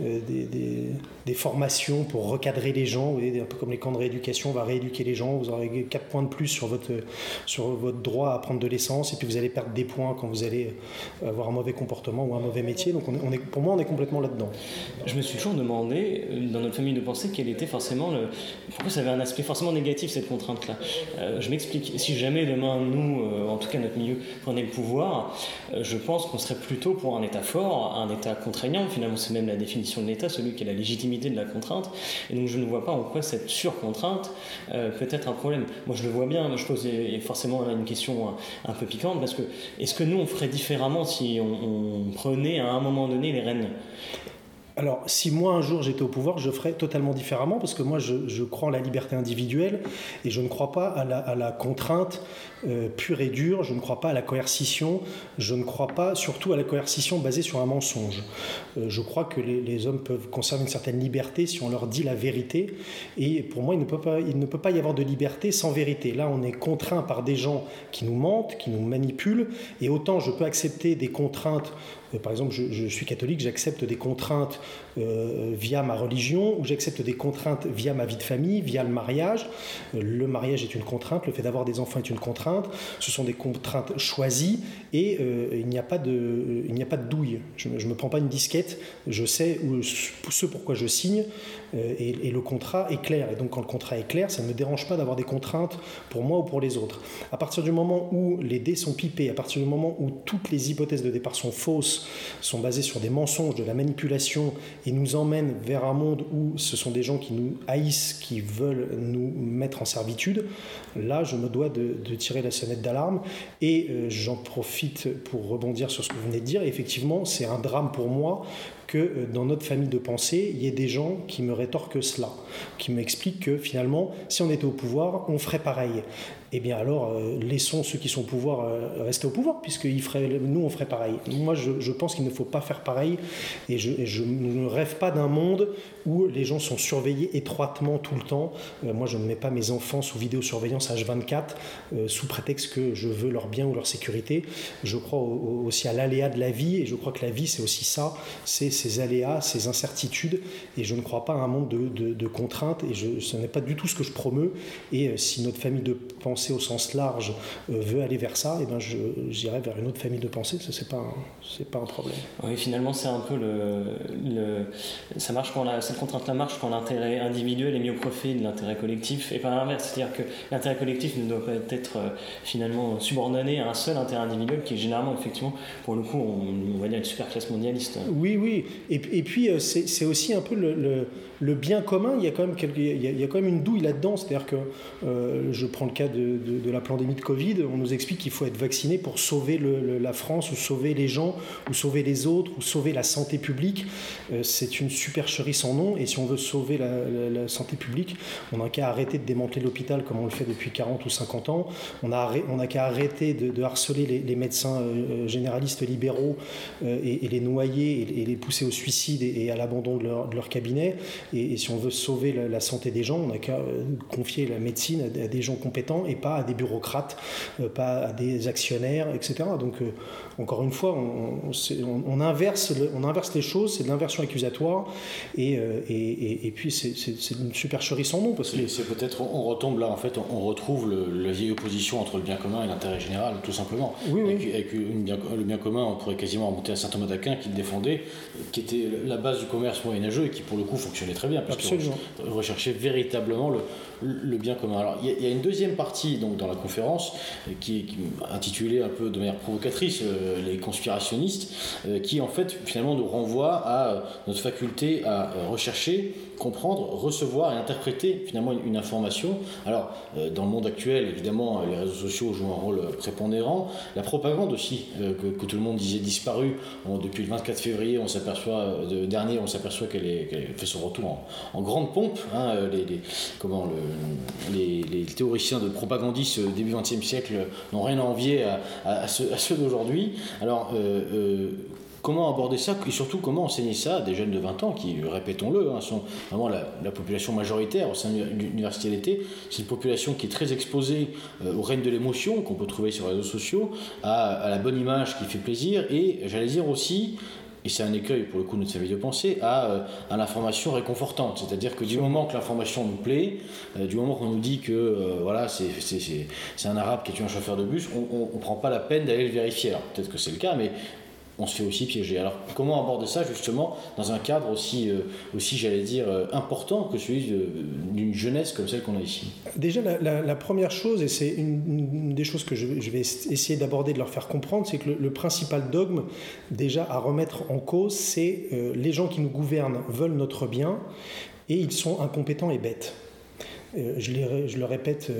des, des, formations pour recadrer les gens. Un peu comme les camps de rééducation, on va rééduquer les gens. Vous aurez 4 points de plus sur votre, sur votre droit à prendre de l'essence. Et puis vous allez perdre des points quand vous allez avoir un mauvais comportement ou un mauvais métier. Donc pour moi, on est complètement là-dedans. Je me suis toujours demandé, euh, dans notre famille de pensée, quel était forcément le. Pourquoi ça avait un aspect forcément négatif, cette contrainte-là? Euh, Je m'explique. Si jamais demain, nous, euh, en tout cas notre milieu, prenait le pouvoir, je pense qu'on serait plutôt pour un État fort, un État contraignant. Finalement, c'est même la définition de l'État, celui qui a la légitimité de la contrainte. Et donc, je ne vois pas en quoi cette surcontrainte peut être un problème. Moi, je le vois bien. Je pose forcément une question un, peu piquante parce que est-ce que nous, on ferait différemment si on prenait à un moment donné les rênes? Alors, si moi un jour j'étais au pouvoir, je ferais totalement différemment parce que moi je, crois en la liberté individuelle et je ne crois pas à la, contrainte euh, pure et dure, je ne crois pas à la coercition, je ne crois pas surtout à la coercition basée sur un mensonge. Euh, je crois que les, hommes peuvent conserver une certaine liberté si on leur dit la vérité et pour moi il ne, peut pas, il ne peut pas y avoir de liberté sans vérité. Là on est contraint par des gens qui nous mentent, qui nous manipulent et autant je peux accepter des contraintes par exemple, je, suis catholique, j'accepte des contraintes euh, via ma religion, ou j'accepte des contraintes via ma vie de famille, via le mariage. Euh, le mariage est une contrainte, le fait d'avoir des enfants est une contrainte. Ce sont des contraintes choisies et il n'y a pas de, il n'y a pas de douille. Je ne me prends pas une disquette, je sais où, ce pourquoi je signe et, et, le contrat est clair. Et donc quand le contrat est clair, ça ne me dérange pas d'avoir des contraintes pour moi ou pour les autres. À partir du moment où les dés sont pipés, à partir du moment où toutes les hypothèses de départ sont fausses, sont basés sur des mensonges, de la manipulation et nous emmènent vers un monde où ce sont des gens qui nous haïssent, qui veulent nous mettre en servitude, là je me dois de, tirer la sonnette d'alarme et euh, j'en profite pour rebondir sur ce que vous venez de dire. effectivement, c'est un drame pour moi que dans notre famille de pensée, il y ait des gens qui me rétorquent cela, qui m'expliquent que finalement, si on était au pouvoir, on ferait pareil eh bien alors euh, laissons ceux qui sont au pouvoir euh, rester au pouvoir, puisque nous on ferait pareil. Moi je, pense qu'il ne faut pas faire pareil, et je, ne rêve pas d'un monde où les gens sont surveillés étroitement tout le temps. Euh, moi je ne mets pas mes enfants sous vidéosurveillance H24 sous prétexte que je veux leur bien ou leur sécurité. Je crois aussi à l'aléa de la vie, et je crois que la vie c'est aussi ça, c'est ces aléas, ces incertitudes, et je ne crois pas à un monde de, contraintes, et ce n'est pas du tout ce que je promeux. Et si notre famille de pensée au sens large euh, veut aller vers ça, et ben j'irai vers une autre famille de pensée, ça c'est pas c'est pas un problème. Oui, finalement c'est un peu le, le, ça marche quand la, cette contrainte-là marche quand l'intérêt individuel est mis au profit de l'intérêt collectif, et pas l'inverse, c'est-à-dire que l'intérêt collectif ne doit pas être euh, finalement subordonné à un seul intérêt individuel qui est généralement effectivement pour le coup on, va dire une super classe mondialiste. Oui, oui, et, et puis euh, c'est aussi un peu le, le, bien commun. Il y a quand même il, y a, quand même une douille là-dedans, c'est-à-dire que je prends le cas de de, la pandémie de Covid, on nous explique qu'il faut être vacciné pour sauver la France ou sauver les gens ou sauver les autres ou sauver la santé publique. Euh, c'est une supercherie sans nom et si on veut sauver la, santé publique, on n'a qu'à arrêter de démanteler l'hôpital comme on le fait depuis 40 ou 50 ans. On a, on a qu'à arrêter de, harceler les, médecins euh, généralistes libéraux euh, et, les noyer et, les pousser au suicide et, à l'abandon de leur, cabinet. Et, si on veut sauver la, santé des gens, on n'a qu'à confier la médecine à, des gens compétents pas à des bureaucrates, euh, pas à des actionnaires, etc. Donc, euh, encore une fois, on, inverse, on inverse les choses, c'est de l'inversion accusatoire, et, euh, et, puis c'est une supercherie sans nom. Parce que c'est peut-être, on retombe là, en fait, on retrouve le, la vieille opposition entre le bien commun et l'intérêt général, tout simplement. Oui, oui. Avec, le bien commun, on pourrait quasiment remonter à Saint-Thomas d'Aquin qui le défendait, qui était la base du commerce moyenâgeux et qui, pour le coup, fonctionnait très bien, parce Absolument. recherchait véritablement le, le bien commun. Alors, il y, a une deuxième partie donc, dans la conférence qui est intitulée un peu de manière provocatrice euh, Les conspirationnistes, euh, qui en fait finalement nous renvoie à euh, notre faculté à rechercher comprendre, recevoir et interpréter finalement une, information. Alors, euh, dans le monde actuel, évidemment, les réseaux sociaux jouent un rôle prépondérant. La propagande aussi, euh, que, tout le monde disait disparue. depuis le 24 février, on s'aperçoit, de, dernier, on s'aperçoit qu'elle fait son retour en, grande pompe. Hein, comment, le, les, théoriciens de propagandistes euh, début 20e siècle n'ont rien à envier à, ceux, d'aujourd'hui. Alors, Comment aborder ça et surtout comment enseigner ça à des jeunes de 20 ans qui, répétons-le, hein, sont vraiment la, population majoritaire au sein de l'université d'été. C'est une population qui est très exposée euh, au règne de l'émotion qu'on peut trouver sur les réseaux sociaux, à, la bonne image qui fait plaisir et j'allais dire aussi et c'est un écueil pour le coup de notre famille de pensée, à, euh, à l'information réconfortante. C'est-à-dire que du moment que l'information nous plaît, euh, du moment qu'on nous dit que voilà, c'est un arabe qui est tué un chauffeur de bus, on ne prend pas la peine d'aller le vérifier. Alors peut-être que c'est le cas, mais on se fait aussi piéger. Alors comment aborder ça justement dans un cadre aussi, euh, aussi j'allais dire, euh, important que celui d'une jeunesse comme celle qu'on a ici? Déjà, la, première chose, et c'est une, des choses que je, vais essayer d'aborder, de leur faire comprendre, c'est que le, principal dogme déjà à remettre en cause, c'est euh, les gens qui nous gouvernent veulent notre bien et ils sont incompétents et bêtes. je, je, le répète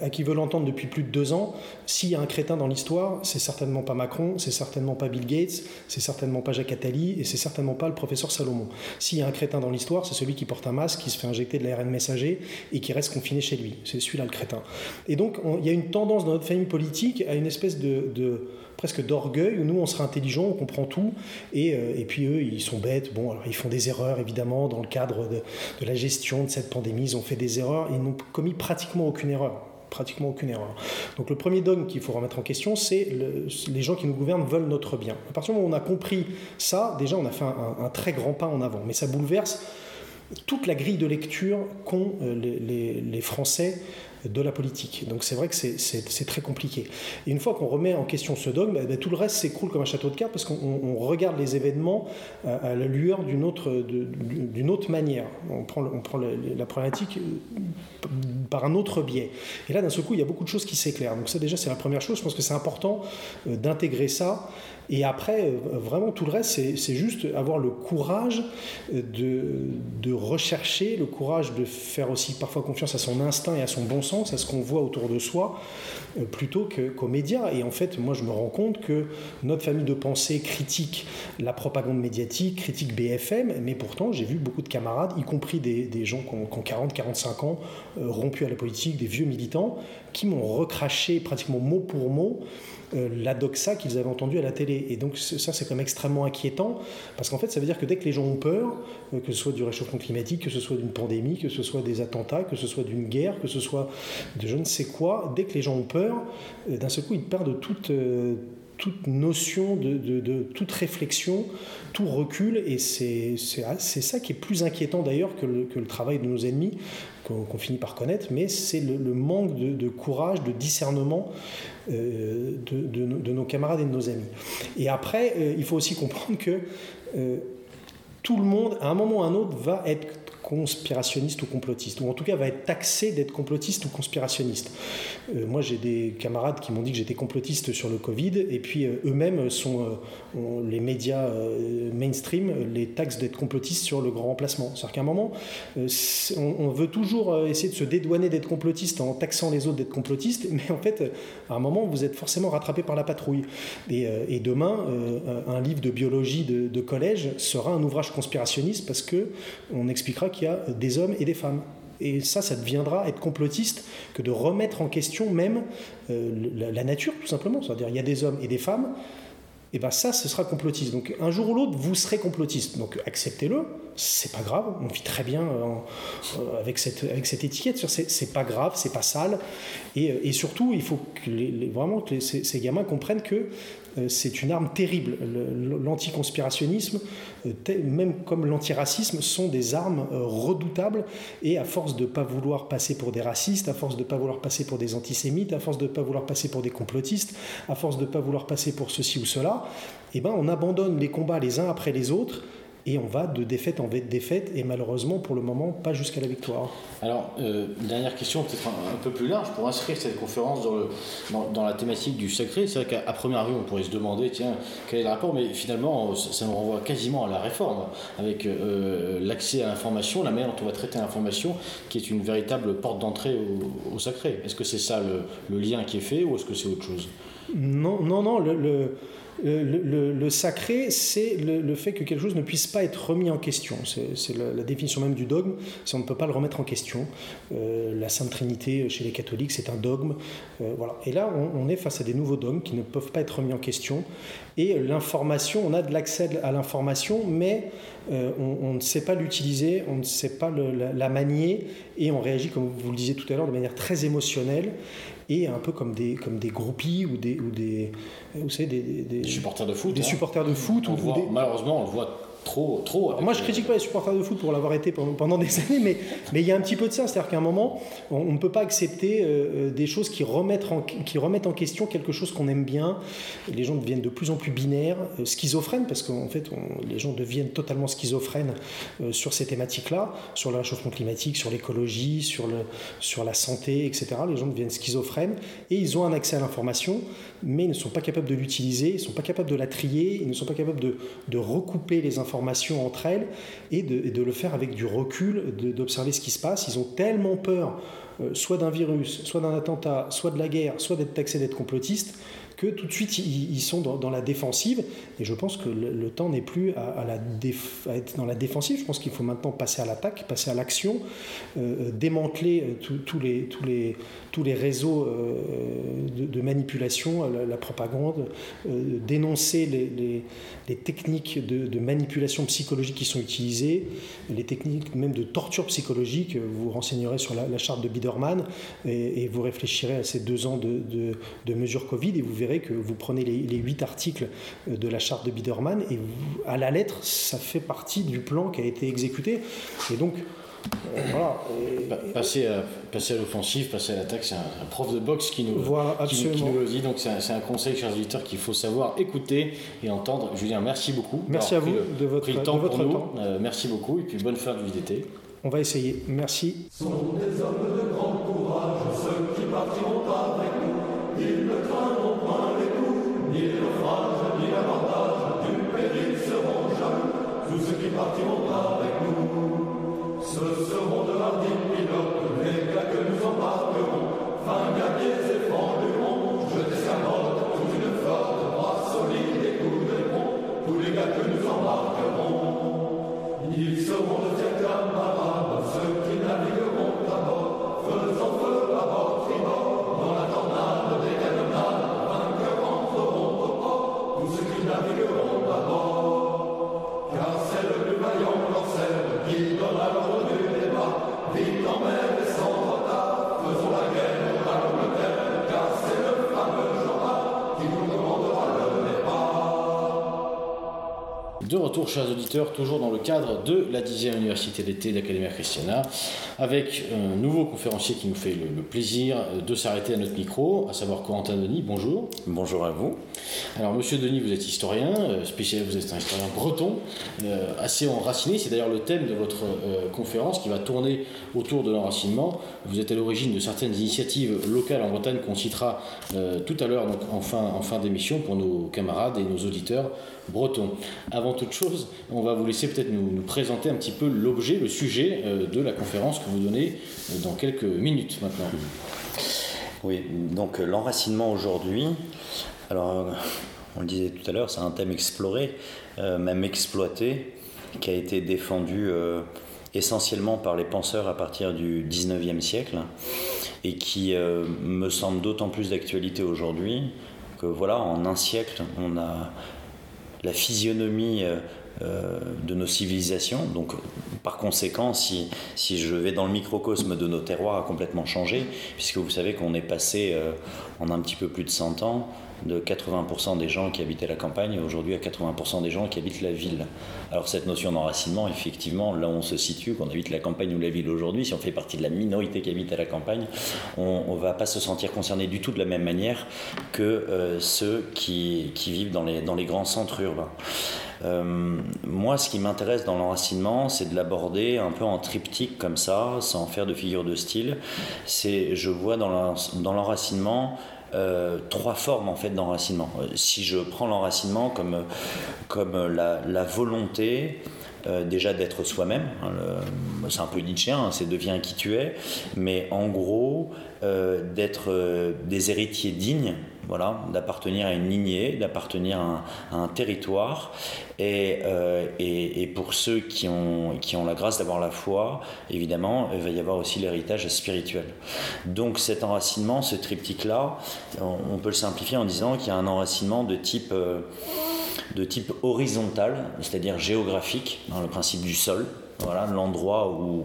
à qui veut l'entendre depuis plus de deux ans, s'il y a un crétin dans l'histoire, c'est certainement pas Macron, c'est certainement pas Bill Gates, c'est certainement pas Jacques Attali et c'est certainement pas le professeur Salomon. S'il y a un crétin dans l'histoire, c'est celui qui porte un masque, qui se fait injecter de l'ARN messager et qui reste confiné chez lui. C'est celui-là le crétin. Et donc, il y a une tendance dans notre famille politique à une espèce de, presque d'orgueil où nous on sera intelligent, on comprend tout et, euh, et, puis eux ils sont bêtes. Bon, alors ils font des erreurs évidemment dans le cadre de, de la gestion de cette pandémie, ils ont fait des erreurs, ils n'ont commis pratiquement aucune erreur pratiquement aucune erreur. Donc le premier dogme qu'il faut remettre en question, c'est les gens qui nous gouvernent veulent notre bien. À partir du moment où on a compris ça, déjà on a fait un, très grand pas en avant. Mais ça bouleverse toute la grille de lecture qu'ont euh, les, les, Français de la politique. Donc c'est vrai que c'est très compliqué. Et une fois qu'on remet en question ce dogme, eh ben, tout le reste s'écroule comme un château de cartes parce qu'on regarde les événements à, la lueur d'une autre, manière. On prend, prend la, problématique euh, par un autre biais. Et là, d'un seul coup, il y a beaucoup de choses qui s'éclairent. Donc ça déjà, c'est la première chose. Je pense que c'est important euh, d'intégrer ça Et après, vraiment, tout le reste, c'est juste avoir le courage de, de, rechercher, le courage de faire aussi parfois confiance à son instinct et à son bon sens, à ce qu'on voit autour de soi, plutôt qu'aux médias. Et en fait, moi, je me rends compte que notre famille de pensée critique la propagande médiatique, critique BFM, mais pourtant, j'ai vu beaucoup de camarades, y compris des, des gens qui ont, 40, 45 ans, rompus à la politique, des vieux militants, qui m'ont recraché pratiquement mot pour mot euh, la doxa qu'ils avaient entendue à la télé. Et donc ça, c'est quand même extrêmement inquiétant, parce qu'en fait, ça veut dire que dès que les gens ont peur, euh, que ce soit du réchauffement climatique, que ce soit d'une pandémie, que ce soit des attentats, que ce soit d'une guerre, que ce soit de je ne sais quoi, dès que les gens ont peur, euh, d'un seul coup, ils perdent toute toute notion de, toute réflexion, tout recul, et c'est ça qui est plus inquiétant d'ailleurs que, que le, travail de nos ennemis, qu'on finit par connaître, mais c'est le, manque de, courage, de discernement euh, de, nos camarades et de nos amis. Et après, euh, il faut aussi comprendre que euh, tout le monde, à un moment ou à un autre, va être conspirationniste ou complotiste, ou en tout cas va être taxé d'être complotiste ou conspirationniste. Euh, moi j'ai des camarades qui m'ont dit que j'étais complotiste sur le Covid, et puis euh, eux-mêmes sont, euh, les médias mainstream, les taxent d'être complotistes sur le grand remplacement. C'est-à-dire qu'à un moment, on, veut toujours essayer de se dédouaner d'être complotiste en taxant les autres d'être complotistes, mais en fait, à un moment, vous êtes forcément rattrapé par la patrouille. Et, demain, un livre de biologie de, de collège sera un ouvrage conspirationniste parce que on expliquera qu'il y a des hommes et des femmes. Et ça, ça deviendra être complotiste que de remettre en question même euh, la, nature, tout simplement. C'est-à-dire, il y a des hommes et des femmes, et bien ça, ce sera complotiste. Donc un jour ou l'autre, vous serez complotiste. Donc acceptez-le, c'est pas grave, on vit très bien euh, euh, avec, cette, avec cette étiquette, c'est pas grave, c'est pas sale. Et, surtout, il faut vraiment que ces, gamins comprennent que euh, c'est une arme terrible. L'anticonspirationnisme, euh, même comme l'antiracisme, sont des armes euh, redoutables et à force de ne pas vouloir passer pour des racistes, à force de ne pas vouloir passer pour des antisémites, à force de ne pas vouloir passer pour des complotistes, à force de ne pas vouloir passer pour ceci ou cela, eh ben on abandonne les combats les uns après les autres et on va de défaite en défaite et malheureusement pour le moment pas jusqu'à la victoire. Alors, euh, dernière question peut-être un, peu plus large pour inscrire cette conférence dans, le, dans, la thématique du sacré. C'est vrai qu'à première vue on pourrait se demander tiens quel est le rapport, mais finalement ça nous renvoie quasiment à la réforme avec euh, l'accès à l'information, la manière dont on va traiter l'information qui est une véritable porte d'entrée au, sacré. Est-ce que c'est ça le, lien qui est fait ou est-ce que c'est autre chose? Non, non, non. le le, sacré, c'est le, fait que quelque chose ne puisse pas être remis en question. C'est la, définition même du dogme, c'est on ne peut pas le remettre en question. Euh, la Sainte Trinité chez les catholiques, c'est un dogme. Euh, voilà. Et là, on, est face à des nouveaux dogmes qui ne peuvent pas être remis en question. Et l'information, on a de l'accès à l'information, mais euh, on, ne sait pas l'utiliser, on ne sait pas la, manier, et on réagit, comme vous le disiez tout à l'heure, de manière très émotionnelle et un peu comme des, comme des groupies ou des, ou des, vous savez, des, des, supporters de foot. Des hein. supporters de foot. ou, Malheureusement, on le voit trop. trop moi, je critique pas les supporters de foot pour l'avoir été pendant, des années, mais il y a un petit peu de ça. C'est-à-dire qu'à un moment, on ne peut pas accepter euh, euh, des choses qui remettent, en, question quelque chose qu'on aime bien. Les gens deviennent de plus en plus binaires, euh, schizophrènes, parce qu'en fait, les gens deviennent totalement schizophrènes sur ces thématiques-là, sur le réchauffement climatique, sur l'écologie, sur, la santé, etc. Les gens deviennent schizophrènes et ils ont un accès à l'information, mais ils ne sont pas capables de l'utiliser, ils ne sont pas capables de la trier, ils ne sont pas capables de recouper les informations entre elles et de, le faire avec du recul, d'observer ce qui se passe. Ils ont tellement peur, euh, soit d'un virus, soit d'un attentat, soit de la guerre, soit d'être taxés d'être complotistes, que tout de suite ils, sont dans, la défensive. Et je pense que le, temps n'est plus à, la être dans la défensive. Je pense qu'il faut maintenant passer à l'attaque, passer à l'action, euh, démanteler euh, tous les, tous les, tous les réseaux de, manipulation, la, propagande, dénoncer les, techniques de, manipulation psychologique qui sont utilisées, les techniques même de torture psychologique. Vous renseignerez sur la, charte de Biderman et, vous réfléchirez à ces deux ans de, de, mesures Covid et vous verrez que vous prenez les, huit articles de la charte de Biderman et à la lettre, ça fait partie du plan qui a été exécuté. Et donc, voilà. Et, passer, à, passer à l'offensive, passer à l'attaque, c'est un, un, prof de boxe qui nous, voilà, qui, qui nous le dit. Donc c'est un, un, conseil, chers auditeurs, qu'il faut savoir écouter et entendre. Julien, merci beaucoup. Merci Alors, à vous pris, de votre, pris le temps de votre pour temps. Euh, merci beaucoup et puis bonne fin du VDT. On va essayer. Merci. Sont des hommes de grand courage, ceux qui partiront avec nous. Ils ne craindront point les coups, ni les ni l'avantage. Du péril seront jaloux. Tous ceux qui partiront ce seront de hardi pilotes, les gars que nous embarquerons, retour, chers auditeurs, toujours dans le cadre de la 10e Université d'été d'Academia Christiana, avec un nouveau conférencier qui nous fait le, plaisir de s'arrêter à notre micro, à savoir Corentin Denis. Bonjour. Bonjour à vous. Alors, monsieur Denis, vous êtes historien, euh, spécial, vous êtes un historien breton, euh, assez enraciné. C'est d'ailleurs le thème de votre euh, conférence qui va tourner autour de l'enracinement. Vous êtes à l'origine de certaines initiatives locales en Bretagne qu'on citera tout à l'heure, en fin, en fin d'émission, pour nos camarades et nos auditeurs breton. Avant toute chose, on va vous laisser peut-être nous, présenter un petit peu l'objet, le sujet euh, de la conférence que vous donnez euh, dans quelques minutes maintenant. Oui, donc euh, l'enracinement aujourd'hui, alors on le disait tout à l'heure, c'est un thème exploré, même exploité, qui a été défendu essentiellement par les penseurs à partir du 19e siècle et qui me semble d'autant plus d'actualité aujourd'hui que voilà, en un siècle, on a la physionomie de nos civilisations. Donc, par conséquent, si, si je vais dans le microcosme de nos terroirs, a complètement changé, puisque vous savez qu'on est passé euh, en un petit peu plus de 100 ans de 80% des gens qui habitaient la campagne aujourd'hui à 80% des gens qui habitent la ville. Alors cette notion d'enracinement, effectivement, là où on se situe, qu'on habite la campagne ou la ville aujourd'hui, si on fait partie de la minorité qui habite à la campagne, on ne va pas se sentir concerné du tout de la même manière que euh, ceux qui, vivent dans les, dans les grands centres urbains. Euh, moi, ce qui m'intéresse dans l'enracinement, c'est de l'aborder un peu en triptyque comme ça, sans faire de figure de style. C'est, je vois dans l'enracinement euh, trois formes en fait d'enracinement. Euh, si je prends l'enracinement comme, comme la, volonté euh, déjà d'être soi-même, hein, c'est un peu nietzschéen, hein, c'est deviens qui tu es, mais en gros d'être des héritiers dignes voilà, d'appartenir à une lignée, d'appartenir à, un territoire. Euh, et, et, pour ceux qui ont, qui ont la grâce d'avoir la foi, évidemment, il va y avoir aussi l'héritage spirituel. Donc cet enracinement, ce triptyque-là, on, peut le simplifier en disant qu'il y a un enracinement de type... Euh, de type horizontal, c'est-à-dire géographique, dans le principe du sol, voilà, l'endroit où,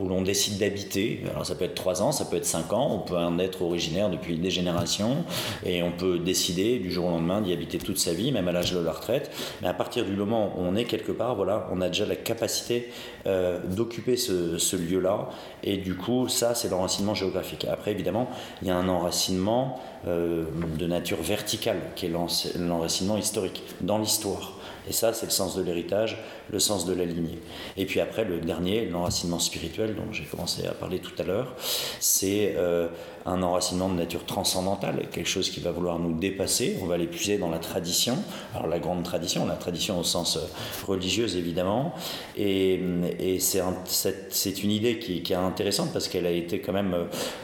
où, l'on décide d'habiter. Alors ça peut être 3 ans, ça peut être 5 ans, on peut en être originaire depuis des générations et on peut décider du jour au lendemain d'y habiter toute sa vie, même à l'âge de la retraite. Mais à partir du moment où on est quelque part, voilà, on a déjà la capacité euh, d'occuper ce, ce lieu-là et du coup, ça c'est l'enracinement géographique. Après, évidemment, il y a un enracinement euh, de nature verticale qui est l'enracinement historique, dans l'histoire. Et ça, c'est le sens de l'héritage, le sens de la lignée. Et puis après, le dernier, l'enracinement spirituel, dont j'ai commencé à parler tout à l'heure, c'est euh, un enracinement de nature transcendantale, quelque chose qui va vouloir nous dépasser. On va l'épuiser dans la tradition, alors la grande tradition, la tradition au sens euh, religieux évidemment. Et, et c'est une idée qui, qui, est intéressante parce qu'elle a été quand même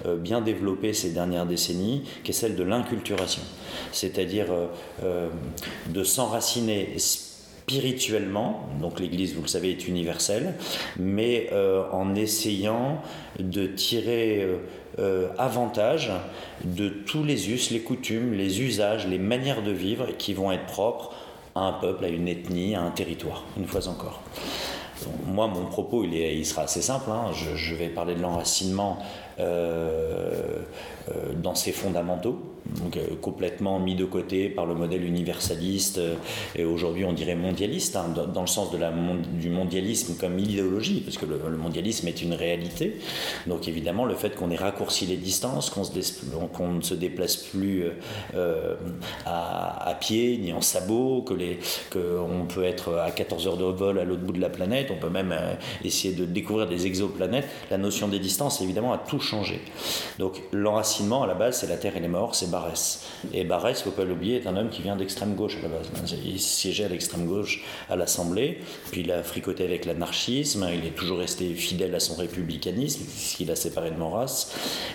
euh, bien développée ces dernières décennies, qui est celle de l'inculturation, c'est-à-dire de s'enraciner spirituellement, donc l'Église, vous le savez, est universelle, mais euh, en essayant de tirer euh, euh, avantage de tous les us, les coutumes, les usages, les manières de vivre qui vont être propres à un peuple, à une ethnie, à un territoire, une fois encore. moi, mon propos, il, est, sera assez simple. Hein. Je, vais parler de l'enracinement dans ses fondamentaux, donc, euh, complètement mis de côté par le modèle universaliste euh, et aujourd'hui on dirait mondialiste, hein, dans, le sens du mondialisme comme idéologie, parce que le, mondialisme est une réalité. Donc évidemment le fait qu'on ait raccourci les distances, qu'on qu'on ne se déplace plus euh, à, pied ni en sabot, que les, qu'on peut être à 14 heures de vol à l'autre bout de la planète, on peut même essayer de découvrir des exoplanètes. La notion des distances évidemment a tout changé. Donc l'enracinement à la base c'est la Terre et les morts, c'est Barès. Et Barès, il ne faut pas l'oublier, est un homme qui vient d'extrême gauche à la base. Il siégeait à l'extrême gauche à l'Assemblée, puis il a fricoté avec l'anarchisme, il est toujours resté fidèle à son républicanisme, qu'il a séparé de Maurras.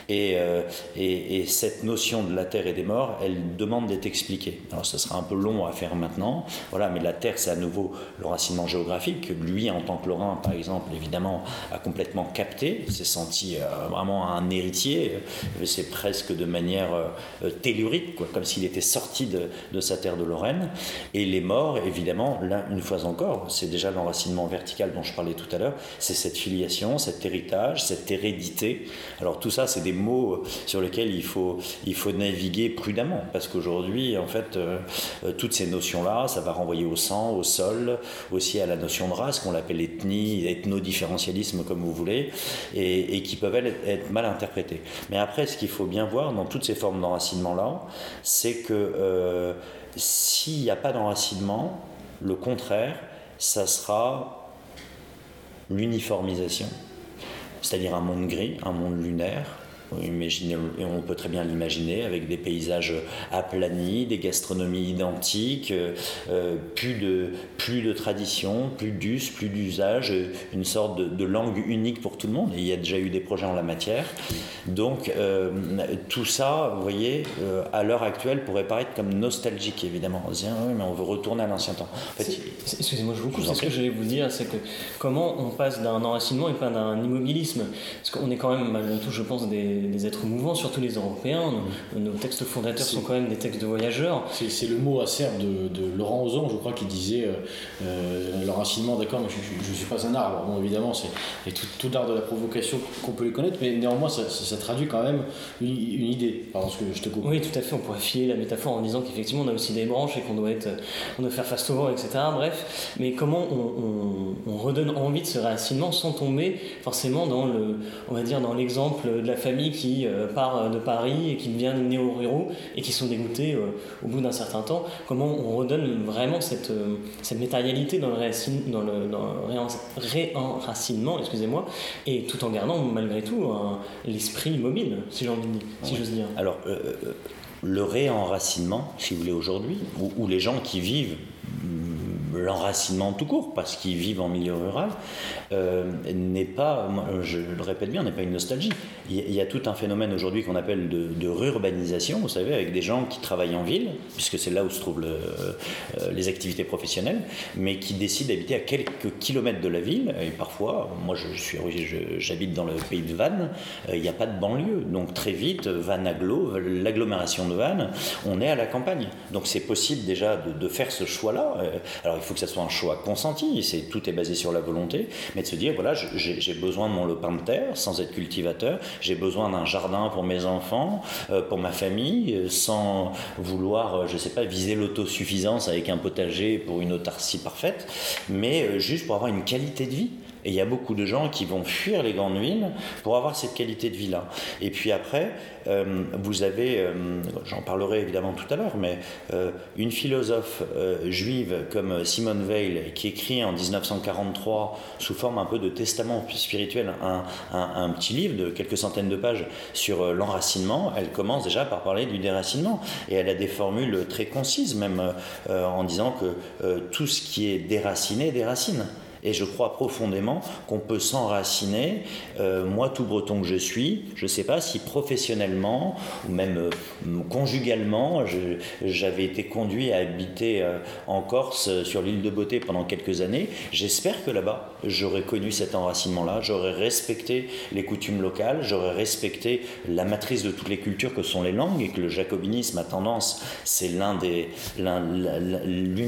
Euh, et, et, cette notion de la terre et des morts, elle demande d'être expliquée. Alors ce sera un peu long à faire maintenant, voilà, mais la terre, c'est à nouveau le racinement géographique, que lui, en tant que Lorrain, par exemple, évidemment, a complètement capté, s'est senti euh, vraiment un héritier, c'est presque de manière euh, tellurique, quoi, comme s'il était sorti de, sa terre de Lorraine. Et les morts, évidemment, là, une fois encore, c'est déjà l'enracinement vertical dont je parlais tout à l'heure, c'est cette filiation, cet héritage, cette hérédité. Alors tout ça, c'est des mots sur lesquels il faut, il faut naviguer prudemment, parce qu'aujourd'hui, en fait, toutes ces notions-là, ça va renvoyer au sang, au sol, aussi à la notion de race, qu'on l'appelle ethnie, ethno-différentialisme, comme vous voulez, et, qui peuvent être, mal interprétées. Mais après, ce qu'il faut bien voir dans toutes ces formes d'enracinement-là, c'est que euh, s'il n'y a pas d'enracinement, le contraire, ça sera l'uniformisation, c'est-à-dire un monde gris, un monde lunaire, et on peut très bien l'imaginer avec des paysages aplanis, des gastronomies identiques, euh, plus, de, plus de tradition, plus d'us, plus d'usage, une sorte de, langue unique pour tout le monde. Et il y a déjà eu des projets en la matière. Donc euh, tout ça, vous voyez, euh, à l'heure actuelle pourrait paraître comme nostalgique évidemment. On se dit, ah mais on veut retourner à l'ancien temps. Excusez-moi, je vous coupe. C'est ce que j'allais vous dire, c'est que comment on passe d'un enracinement et pas d'un immobilisme? Parce qu'on est quand même malgré tout, je pense, des des, êtres mouvants, surtout les Européens. Nos, textes fondateurs sont quand même des textes de voyageurs. C'est le mot acerbe de, de Laurent Ozon, je crois, qui disait euh, euh l'enracinement, d'accord, mais je ne suis pas un arbre. Bon, évidemment, c'est tout, tout l'art de la provocation qu'on peut les connaître, mais néanmoins, ça, traduit quand même une, idée. Pardon, que je te coupe. Oui, tout à fait. On pourrait filer la métaphore en disant qu'effectivement, on a aussi des branches et qu'on doit, être, on doit faire face au vent, etc. Bref, mais comment on, on, redonne envie de ce réassinement sans tomber forcément dans le, on va dire, dans l'exemple de la famille qui euh, part euh, de Paris et qui devient néo-ruraux et qui sont dégoûtés euh, au bout d'un certain temps. Comment on redonne vraiment cette, cette matérialité dans le, réenracinement, excusez-moi, et tout en gardant malgré tout l'esprit mobile, si j'ose dire. Alors, le réenracinement, si vous voulez, aujourd'hui, où, les gens qui vivent l'enracinement tout court, parce qu'ils vivent en milieu rural, euh, n'est pas, je le répète bien, n'est pas une nostalgie. Il y a tout un phénomène aujourd'hui qu'on appelle de, de, rurbanisation, vous savez, avec des gens qui travaillent en ville, puisque c'est là où se trouvent euh, les activités professionnelles, mais qui décident d'habiter à quelques kilomètres de la ville. Et parfois, moi je suis, j'habite dans le pays de Vannes, euh, il n'y a pas de banlieue, donc très vite, Vannes aglo, l'agglomération de Vannes, on est à la campagne. Donc c'est possible déjà de, de faire ce choix-là. Alors il faut que ça soit un choix consenti, c'est tout est basé sur la volonté, mais de se dire voilà, j'ai besoin de mon lopin de terre sans être cultivateur, j'ai besoin d'un jardin pour mes enfants, euh, pour ma famille, euh, sans vouloir, euh, je sais pas, viser l'autosuffisance avec un potager pour une autarcie parfaite, mais juste pour avoir une qualité de vie. Et il y a beaucoup de gens qui vont fuir les grandes villes pour avoir cette qualité de vie-là. Et puis après, euh, vous avez, euh, j'en parlerai évidemment tout à l'heure, mais euh, une philosophe juive comme Simone Weil qui écrit en 1943 sous forme un peu de testament spirituel un, un petit livre de quelques centaines de pages sur l'enracinement, elle commence déjà par parler du déracinement. Et elle a des formules très concises même en disant que tout ce qui est déraciné déracine. Et je crois profondément qu'on peut s'enraciner. Euh, moi, tout breton que je suis, je ne sais pas si professionnellement ou même euh, conjugalement, j'avais été conduit à habiter euh, en Corse, sur l'île de Beauté pendant quelques années. J'espère que là-bas, j'aurais connu cet enracinement-là, j'aurais respecté les coutumes locales, j'aurais respecté la matrice de toutes les cultures que sont les langues et que le jacobinisme a tendance, c'est l'une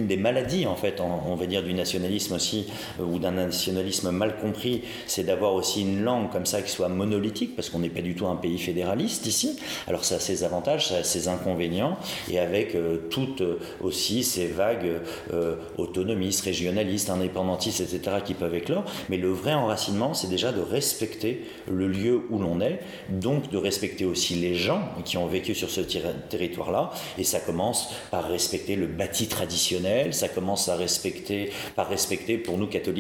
des maladies en fait, on va dire du nationalisme aussi ou d'un nationalisme mal compris, c'est d'avoir aussi une langue comme ça qui soit monolithique, parce qu'on n'est pas du tout un pays fédéraliste ici. Alors ça a ses avantages, ça a ses inconvénients, et avec euh, toutes euh, aussi ces vagues euh, autonomistes, régionalistes, indépendantistes, etc., qui peuvent éclore. Mais le vrai enracinement, c'est déjà de respecter le lieu où l'on est, donc de respecter aussi les gens qui ont vécu sur ce territoire-là, et ça commence par respecter le bâti traditionnel, ça commence à respecter, par respecter pour nous catholiques,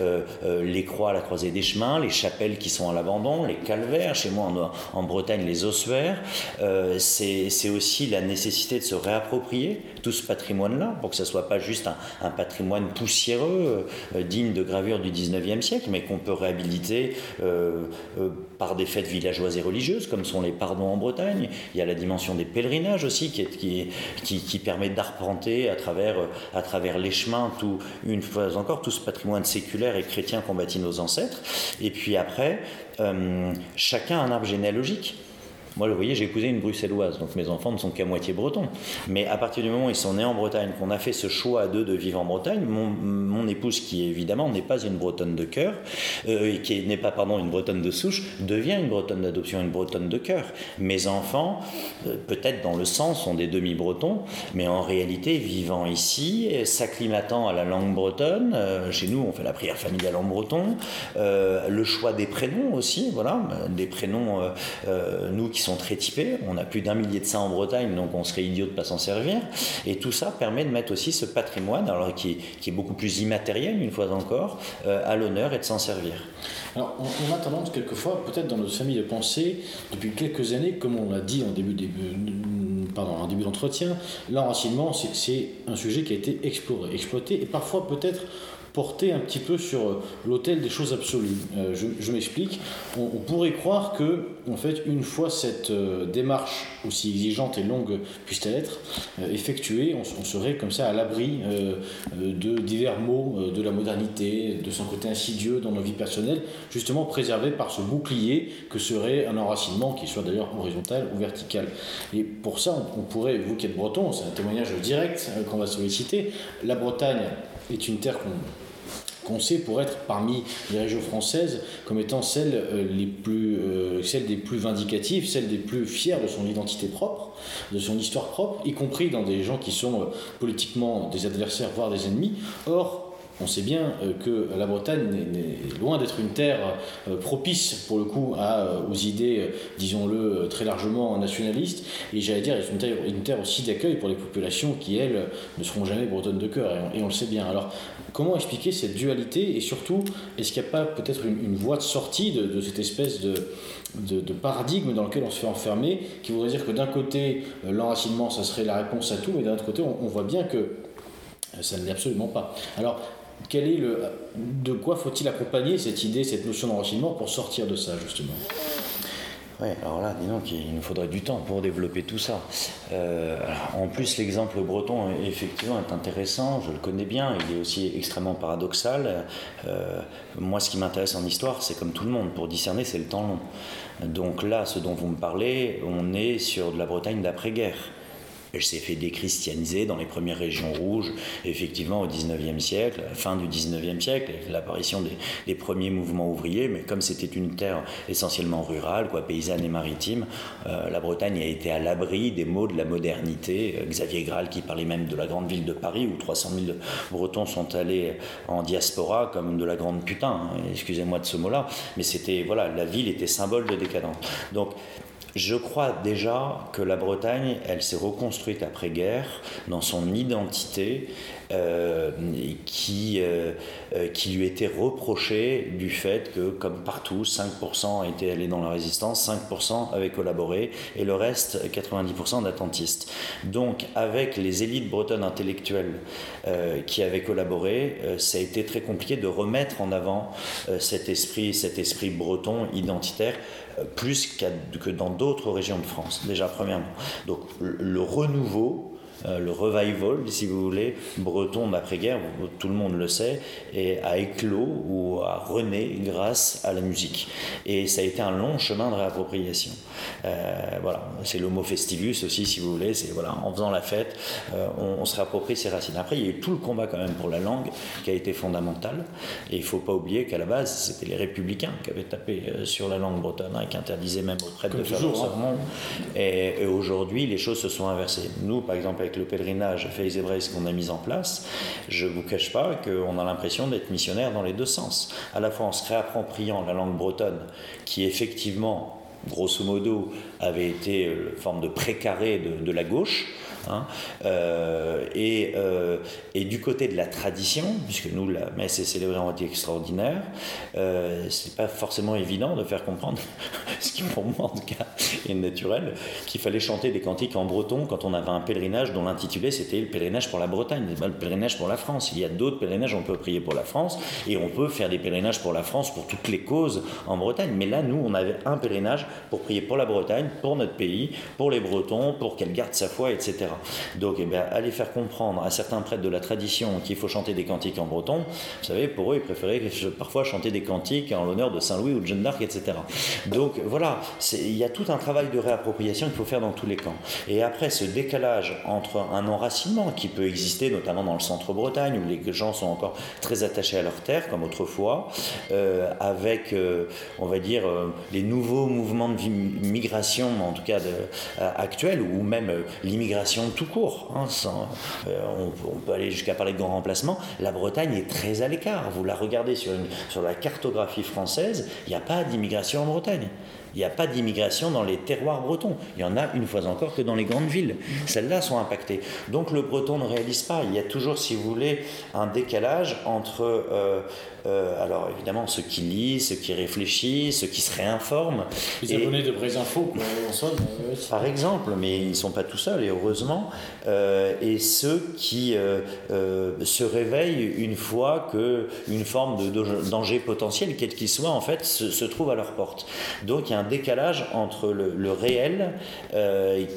euh, euh, les croix à la croisée des chemins, les chapelles qui sont à l'abandon, les calvaires, chez moi en, Bretagne, les ossuaires. Euh, c'est aussi la nécessité de se réapproprier tout ce patrimoine-là, pour que ce soit pas juste un, patrimoine poussiéreux, digne de gravure du 19e siècle, mais qu'on peut réhabiliter par des fêtes villageoises et religieuses, comme sont les pardons en Bretagne. Il y a la dimension des pèlerinages aussi, qui, permet d'arpenter à travers, les chemins, tout, une fois encore, tout ce patrimoine séculaire et chrétien qu'ont bâti nos ancêtres. Et puis après, euh, chacun un arbre généalogique. Moi, vous voyez, j'ai épousé une bruxelloise, donc mes enfants ne sont qu'à moitié bretons. Mais à partir du moment où ils sont nés en Bretagne, qu'on a fait ce choix à deux de vivre en Bretagne, mon, épouse, qui évidemment n'est pas une bretonne de cœur, euh, qui n'est pas, pardon, une bretonne de souche, devient une bretonne d'adoption, une bretonne de cœur. Mes enfants, euh, peut-être dans le sens, sont des demi-bretons, mais en réalité, vivant ici, s'acclimatant à la langue bretonne, euh, chez nous, on fait la prière familiale en breton, le choix des prénoms aussi, voilà, des prénoms, nous qui sont très typés. On a plus d'un millier de ça en Bretagne, donc on serait idiot de ne pas s'en servir. Et tout ça permet de mettre aussi ce patrimoine, alors qui, est beaucoup plus immatériel, une fois encore, euh, à l'honneur et de s'en servir. Alors, on, a tendance quelquefois, peut-être dans notre famille de pensée, depuis quelques années, comme on l'a dit en début, en début d'entretien, l'enracinement, c'est un sujet qui a été exploré, exploité, et parfois peut-être porter un petit peu sur euh, l'autel des choses absolues. Euh, je, m'explique. On, pourrait croire que, en fait, une fois cette euh, démarche, aussi exigeante et longue puisse-t-elle être, effectuée, on, serait comme ça à l'abri de divers mots de la modernité, de son côté insidieux dans nos vies personnelles, justement préservé par ce bouclier que serait un enracinement, qui soit d'ailleurs horizontal ou vertical. Et pour ça, on, on pourrait, vous qui êtes breton, c'est un témoignage direct qu'on va solliciter, la Bretagne est une terre qu'on qu'on sait pour être parmi les régions françaises comme étant celle, euh, les plus, euh, celle des plus vindicatives, celle des plus fières de son identité propre, de son histoire propre, y compris dans des gens qui sont euh, politiquement des adversaires, voire des ennemis. Or, on sait bien que la Bretagne est loin d'être une terre propice pour le coup aux idées, disons-le très largement nationalistes, et j'allais dire une terre, une terre aussi d'accueil pour les populations qui, elles, ne seront jamais bretonnes de cœur, et on, le sait bien. Alors Comment expliquer cette dualité et surtout, est-ce qu'il n'y a pas peut-être une, voie de sortie de, cette espèce de, paradigme dans lequel on se fait enfermer, qui voudrait dire que d'un côté, euh, l'enracinement, ça serait la réponse à tout, mais d'un autre côté, on, voit bien que euh, ça ne l'est absolument pas. Alors, le, de quoi faut-il accompagner cette idée, cette notion d'enracinement pour sortir de ça, justement? Oui, alors là, dis donc, il nous faudrait du temps pour développer tout ça. Euh, en plus, l'exemple breton, effectivement, est intéressant, je le connais bien, il est aussi extrêmement paradoxal. Euh, moi, ce qui m'intéresse en histoire, c'est comme tout le monde, pour discerner, c'est le temps long. Donc là, ce dont vous me parlez, on est sur de la Bretagne d'après-guerre. Elle s'est fait déchristianiser dans les premières régions rouges, effectivement au 19e siècle, fin du 19e siècle, l'apparition des, premiers mouvements ouvriers, mais comme c'était une terre essentiellement rurale, quoi, paysanne et maritime, euh, la Bretagne a été à l'abri des mots de la modernité. Euh, Xavier Graal qui parlait même de la grande ville de Paris, où 300 000 Bretons sont allés en diaspora comme de la grande putain, hein, excusez-moi de ce mot-là, mais c'était, voilà, la ville était symbole de décadence. Donc, je crois déjà que la Bretagne, elle s'est reconstruite après-guerre dans son identité euh, qui, euh, euh, qui lui était reproché du fait que, comme partout, 5% étaient allés dans la résistance, 5% avaient collaboré et le reste, 90% d'attentistes. Donc, avec les élites bretonnes intellectuelles qui avaient collaboré, ça a été très compliqué de remettre en avant cet esprit, cet esprit breton identitaire plus que dans d'autres régions de France, déjà premièrement. Donc le renouveau euh, le revival, si vous voulez, breton d'après-guerre, tout le monde le sait, et a éclos ou a rené grâce à la musique. Et ça a été un long chemin de réappropriation. Euh, voilà, c'est le mot festivus aussi, si vous voulez. C'est voilà, en faisant la fête, euh, on, se réapproprie ses racines. Après, il y a eu tout le combat quand même pour la langue qui a été fondamental. Et il ne faut pas oublier qu'à la base, c'était les républicains qui avaient tapé sur la langue bretonne et qui interdisaient même aux prêtres de faire leur hein. sermon. Et, et aujourd'hui, les choses se sont inversées. Nous, par exemple, avec le pèlerinage Brace qu'on a mis en place, je ne vous cache pas qu'on a l'impression d'être missionnaire dans les deux sens. À la fois en se réappropriant la langue bretonne, qui effectivement, grosso modo, avait été une euh, forme de précaré de la gauche, Hein. Euh, et, euh, et, du côté de la tradition, puisque nous, la messe est célébrée en moitié extraordinaire, euh, c'est pas forcément évident de faire comprendre, ce qui pour moi en tout cas est naturel, qu'il fallait chanter des cantiques en breton quand on avait un pèlerinage dont l'intitulé c'était le pèlerinage pour la Bretagne, pas le pèlerinage pour la France. Il y a d'autres pèlerinages, on peut prier pour la France et on peut faire des pèlerinages pour la France pour toutes les causes en Bretagne. Mais là, nous, on avait un pèlerinage pour prier pour la Bretagne, pour notre pays, pour les Bretons, pour qu'elle garde sa foi, etc. Donc, eh aller faire comprendre à certains prêtres de la tradition qu'il faut chanter des cantiques en breton, vous savez, pour eux, ils préféraient parfois chanter des cantiques en l'honneur de Saint-Louis ou de Jeanne d'Arc, etc. Donc, voilà, il y a tout un travail de réappropriation qu'il faut faire dans tous les camps. Et après, ce décalage entre un enracinement qui peut exister, notamment dans le centre-Bretagne, où les gens sont encore très attachés à leur terre, comme autrefois, euh, avec, euh, on va dire, euh, les nouveaux mouvements de migration, en tout cas actuels, ou même l'immigration tout court. Hein, on, on, peut aller jusqu'à parler de grand remplacement. La Bretagne est très à l'écart. Vous la regardez sur la cartographie française, il n'y a pas d'immigration en Bretagne. Il n'y a pas d'immigration dans les terroirs bretons. Il y en a une fois encore que dans les grandes villes. Celles-là sont impactées. Donc le breton ne réalise pas. Il y a toujours, si vous voulez, un décalage entre euh, euh, alors évidemment, ceux qui lisent, ceux qui réfléchissent, ceux qui se réinforment. Les abonnés de Vraies Infos, Par exemple, mais ils ne sont pas tout seuls, et heureusement. Euh, et ceux qui euh, se réveillent une fois qu'une forme de, danger potentiel, quel qu'il soit, en fait, se, trouve à leur porte. Donc il y a un décalage entre le, réel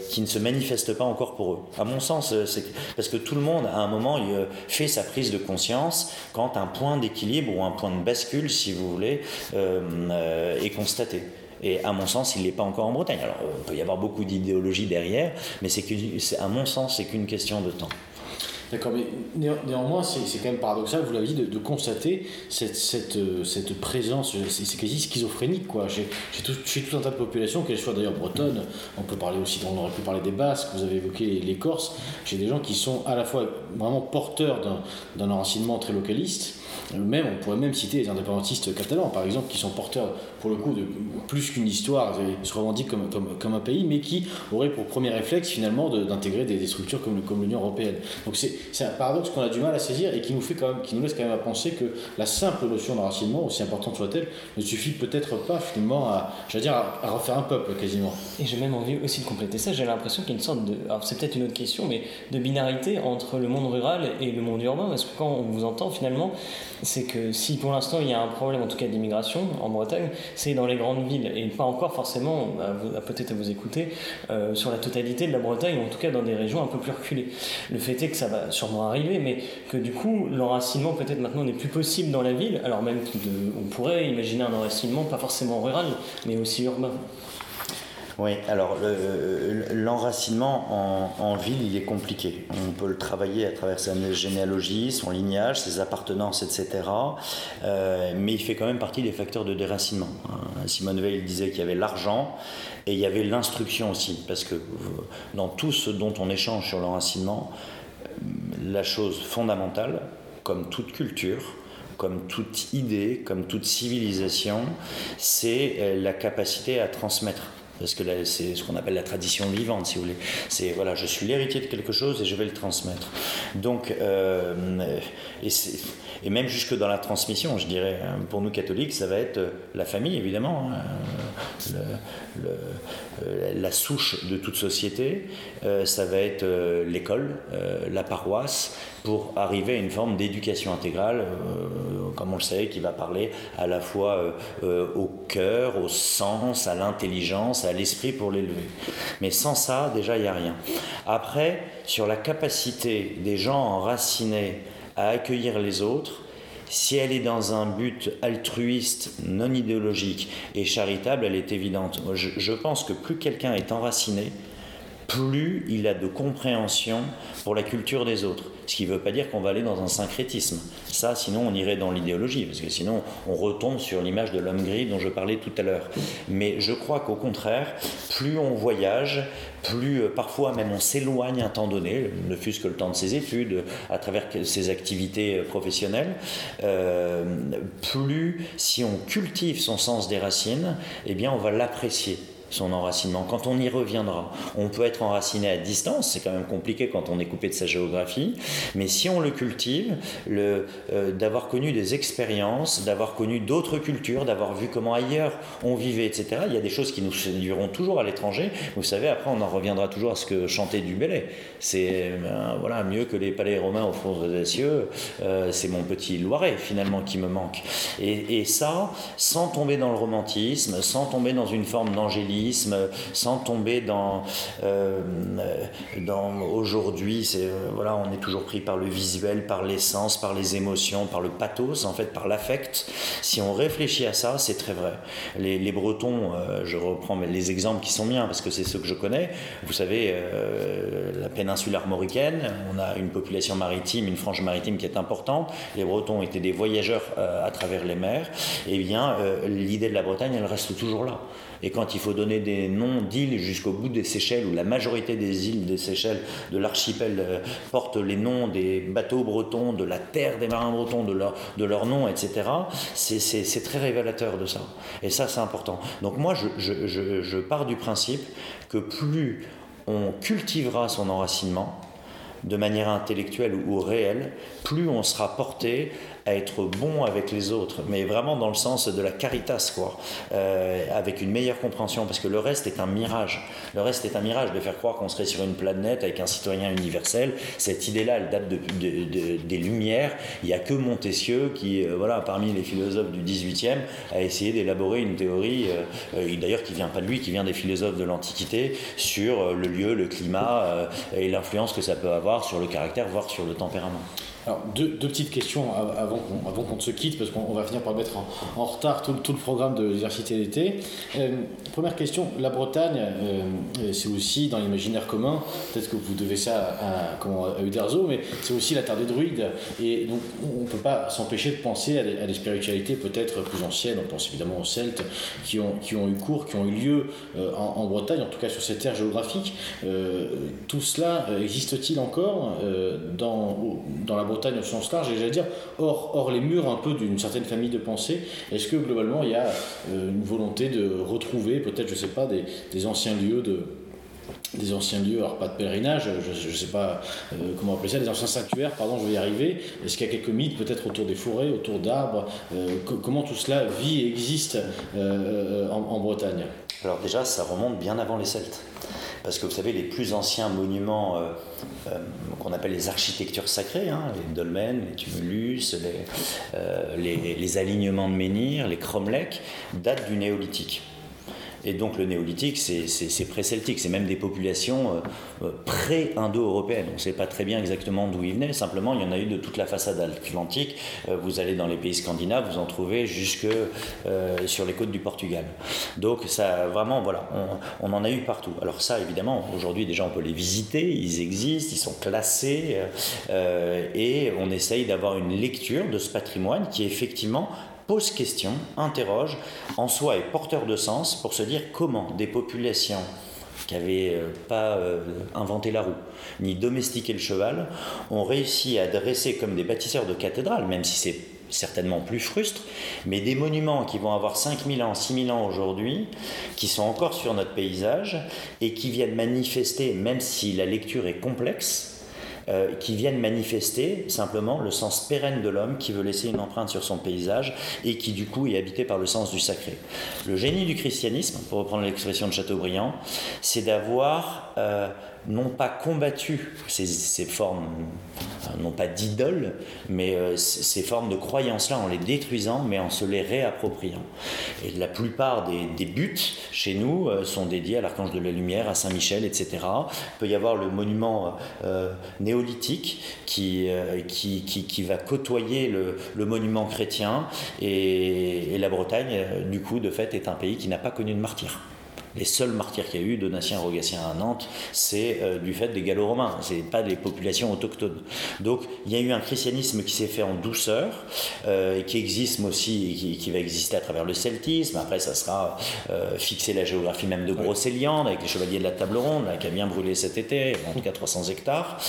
qui ne se manifeste pas encore pour eux. À mon sens, c'est parce que tout le monde, à un moment, fait sa prise de conscience quand un point d'équilibre ou un point de bascule, si vous voulez, euh, euh, est constaté. Et à mon sens, il n'est pas encore en Bretagne. Alors, il peut y avoir beaucoup d'idéologie derrière, mais c'est à mon sens, c'est qu'une question de temps. D'accord, mais néanmoins, c'est quand même paradoxal, vous l'avez dit, de, constater cette, euh, présence, c'est quasi schizophrénique, quoi. Chez, tout, tout, un tas de populations, qu'elles soient d'ailleurs bretonnes, on peut parler aussi, on aurait pu parler des Basques, vous avez évoqué les, Corses, j'ai des gens qui sont à la fois vraiment porteurs d'un enracinement très localiste, même, on pourrait même citer les indépendantistes catalans, par exemple, qui sont porteurs, pour le coup, de plus qu'une histoire, se revendiquent comme, un pays, mais qui auraient pour premier réflexe, finalement, d'intégrer des, structures comme, l'Union européenne. Donc c'est un paradoxe qu'on a du mal à saisir et qui nous, fait quand même, qui nous laisse quand même à penser que la simple notion d'enracinement, aussi importante soit-elle, ne suffit peut-être pas, finalement, à, dire, à, refaire un peuple, quasiment. Et j'ai même envie aussi de compléter ça, j'ai l'impression qu'il y a une sorte de. Alors c'est peut-être une autre question, mais de binarité entre le monde rural et le monde urbain, parce que quand on vous entend, finalement, c'est que si pour l'instant il y a un problème en tout cas d'immigration en Bretagne, c'est dans les grandes villes et pas encore forcément, peut-être à vous écouter, euh, sur la totalité de la Bretagne, ou en tout cas dans des régions un peu plus reculées. Le fait est que ça va sûrement arriver, mais que du coup l'enracinement peut-être maintenant n'est plus possible dans la ville, alors même qu'on pourrait imaginer un enracinement pas forcément rural, mais aussi urbain. Oui, alors l'enracinement en, ville, il est compliqué. On peut le travailler à travers sa généalogie, son lignage, ses appartenances, etc. Euh, mais il fait quand même partie des facteurs de déracinement. Hein. Simone Veil disait qu'il y avait l'argent et il y avait l'instruction aussi, parce que dans tout ce dont on échange sur l'enracinement, la chose fondamentale, comme toute culture, comme toute idée, comme toute civilisation, c'est euh, la capacité à transmettre parce que c'est ce qu'on appelle la tradition vivante, si vous voulez. C'est voilà, je suis l'héritier de quelque chose et je vais le transmettre. Donc, euh, et, et, même jusque dans la transmission, je dirais, hein, pour nous catholiques, ça va être la famille, évidemment, hein, euh, la souche de toute société, euh, ça va être l'école, la paroisse, pour arriver à une forme d'éducation intégrale, euh, comme on le sait, qui va parler à la fois euh, euh, au cœur, au sens, à l'intelligence, à l'esprit pour l'élever. Mais sans ça, déjà, il n'y a rien. Après, sur la capacité des gens enracinés à accueillir les autres, si elle est dans un but altruiste, non idéologique et charitable, elle est évidente. Je, pense que plus quelqu'un est enraciné, plus il a de compréhension pour la culture des autres. Ce qui ne veut pas dire qu'on va aller dans un syncrétisme. Ça, sinon, on irait dans l'idéologie, parce que sinon, on retombe sur l'image de l'homme gris dont je parlais tout à l'heure. Mais je crois qu'au contraire, plus on voyage, plus euh, parfois même on s'éloigne un temps donné, ne fût-ce que le temps de ses études, à travers ses activités euh, professionnelles, euh, plus si on cultive son sens des racines, eh bien on va l'apprécier son enracinement. Quand on y reviendra, on peut être enraciné à distance, c'est quand même compliqué quand on est coupé de sa géographie, mais si on le cultive, euh, d'avoir connu des expériences, d'avoir connu d'autres cultures, d'avoir vu comment ailleurs on vivait, etc., il y a des choses qui nous séduiront toujours à l'étranger. Vous savez, après, on en reviendra toujours à ce que chantait Dubélé. C'est euh, voilà, mieux que les palais romains au fond des cieux, euh, c'est mon petit Loiret, finalement, qui me manque. Et, et ça, sans tomber dans le romantisme, sans tomber dans une forme d'angélisme, sans tomber dans, dans aujourd'hui, c'est voilà, on est toujours pris par le visuel, par l'essence, par les émotions, par le pathos, en fait, par l'affect. Si on réfléchit à ça, c'est très vrai. Les, Bretons, je reprends les exemples qui sont miens parce que c'est ceux que je connais. Vous savez, la péninsule armoricaine, on a une population maritime, une frange maritime qui est importante. Les Bretons étaient des voyageurs à travers les mers. Eh bien, l'idée de la Bretagne, elle reste toujours là. Et quand il faut donner des noms d'îles jusqu'au bout des Seychelles, où la majorité des îles des Seychelles, de l'archipel, euh, portent les noms des bateaux bretons, de la terre des marins bretons, de leur, de leur nom, etc., c'est très révélateur de ça. Et ça, c'est important. Donc moi, je, je, je pars du principe que plus on cultivera son enracinement, de manière intellectuelle ou réelle, plus on sera porté à être bon avec les autres, mais vraiment dans le sens de la caritas, quoi, euh, avec une meilleure compréhension, parce que le reste est un mirage. Le reste est un mirage de faire croire qu'on serait sur une planète avec un citoyen universel. Cette idée-là, elle date de, des Lumières. Il n'y a que Montesquieu qui, euh, voilà, parmi les philosophes du 18e, a essayé d'élaborer une théorie, euh, d'ailleurs qui vient pas de lui, qui vient des philosophes de l'Antiquité, sur le lieu, le climat et l'influence que ça peut avoir sur le caractère, voire sur le tempérament. Deux, petites questions avant qu'on, avant se quitte, parce qu'on va finir par mettre en, retard tout, le programme de l'université d'été. Euh, première question, la Bretagne, euh, c'est aussi dans l'imaginaire commun, peut-être que vous devez ça à, comment, à Uderzo, mais c'est aussi la terre des druides. Et donc, on ne peut pas s'empêcher de penser à des, spiritualités peut-être plus anciennes. On pense évidemment aux Celtes qui ont, eu cours, qui ont eu lieu euh, en, Bretagne, en tout cas sur cette terre géographique. tout cela existe-t-il encore dans la Bretagne Bretagne au sens large, et j'allais dire, hors, hors les murs un peu d'une certaine famille de pensée, est-ce que globalement il y a euh, une volonté de retrouver peut-être, je sais pas, des, anciens lieux de des anciens lieux, alors pas de pèlerinage, je ne sais pas euh, comment appeler ça, des anciens sanctuaires, pardon, je vais y arriver. Est-ce qu'il y a quelques mythes peut-être autour des forêts, autour d'arbres euh, Comment tout cela vit et existe en Bretagne? Alors déjà, ça remonte bien avant les Celtes. Parce que vous savez, les plus anciens monuments euh, euh, qu'on appelle les architectures sacrées, hein, les dolmens, les tumulus, euh, les, alignements de menhirs, les cromlechs, datent du néolithique. Et donc le néolithique, c'est pré-celtique, c'est même des populations euh, euh, pré-indo-européennes. On ne sait pas très bien exactement d'où ils venaient, simplement il y en a eu de toute la façade atlantique. Euh, vous allez dans les pays scandinaves, vous en trouvez jusque sur les côtes du Portugal. Donc ça, vraiment, voilà, on, en a eu partout. Alors ça, évidemment, aujourd'hui déjà on peut les visiter, ils existent, ils sont classés, et on essaye d'avoir une lecture de ce patrimoine qui effectivement pose question, interroge, en soi est porteur de sens pour se dire comment des populations qui n'avaient euh, pas euh, inventé la roue, ni domestiqué le cheval, ont réussi à dresser comme des bâtisseurs de cathédrales, même si c'est certainement plus frustre, mais des monuments qui vont avoir 5000 ans, 6000 ans aujourd'hui, qui sont encore sur notre paysage et qui viennent manifester, même si la lecture est complexe, euh, qui viennent manifester simplement le sens pérenne de l'homme qui veut laisser une empreinte sur son paysage et qui du coup est habité par le sens du sacré. Le génie du christianisme, pour reprendre l'expression de Chateaubriand, c'est d'avoir euh, non pas combattu ces, formes, euh, non pas d'idoles, mais euh, ces formes de croyances-là en les détruisant, mais en se les réappropriant. Et la plupart des, buts chez nous euh, sont dédiés à l'Archange de la Lumière, à Saint-Michel, etc. Il peut y avoir le monument néolithique qui, qui, qui, va côtoyer le, monument chrétien, et la Bretagne, du coup, de fait, est un pays qui n'a pas connu de martyrs les seuls martyrs qu'il y a eu, Donatien Rogatien à Nantes, c'est euh, du fait des Gallo-Romains, c'est pas des populations autochtones. Donc il y a eu un christianisme qui s'est fait en douceur, euh, et qui existe aussi, qui, va exister à travers le celtisme. Après, ça sera euh, fixer la géographie même de Brocéliande, avec les chevaliers de la table ronde, qui a bien brûlé cet été, en tout cas 300 hectares,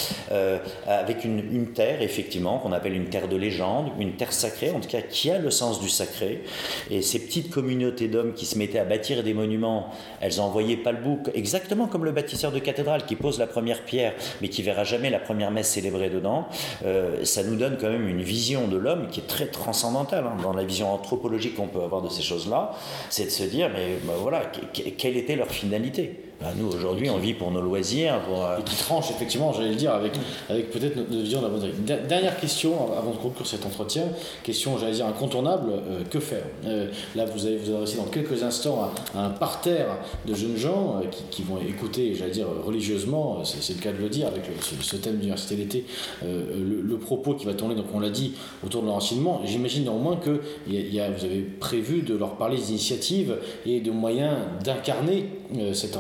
avec une, une, terre, effectivement, qu'on appelle une terre de légende, une terre sacrée, en tout cas qui a le sens du sacré. Et ces petites communautés d'hommes qui se mettaient à bâtir des monuments elles envoyaient pas le bouc, exactement comme le bâtisseur de cathédrale qui pose la première pierre, mais qui verra jamais la première messe célébrée dedans. Euh, ça nous donne quand même une vision de l'homme qui est très transcendantale hein, dans la vision anthropologique qu'on peut avoir de ces choses-là. C'est de se dire, mais ben voilà, quelle était leur finalité? Bah, nous, aujourd'hui, on vit pour nos loisirs. Pour, euh, Et qui tranche, effectivement, j'allais le dire, avec, avec peut-être notre vision de la bonne Dernière question, avant de conclure cet entretien. Question, j'allais dire, incontournable. euh, que faire? Euh, Là, vous allez vous adresser dans quelques instants à, un parterre de jeunes gens qui, vont écouter, j'allais dire, religieusement, c'est le cas de le dire, avec ce, thème d'université d'été, le, propos qui va tourner, donc on l'a dit, autour de l'enracinement. J'imagine néanmoins que vous avez prévu de leur parler d'initiatives et de moyens d'incarner cet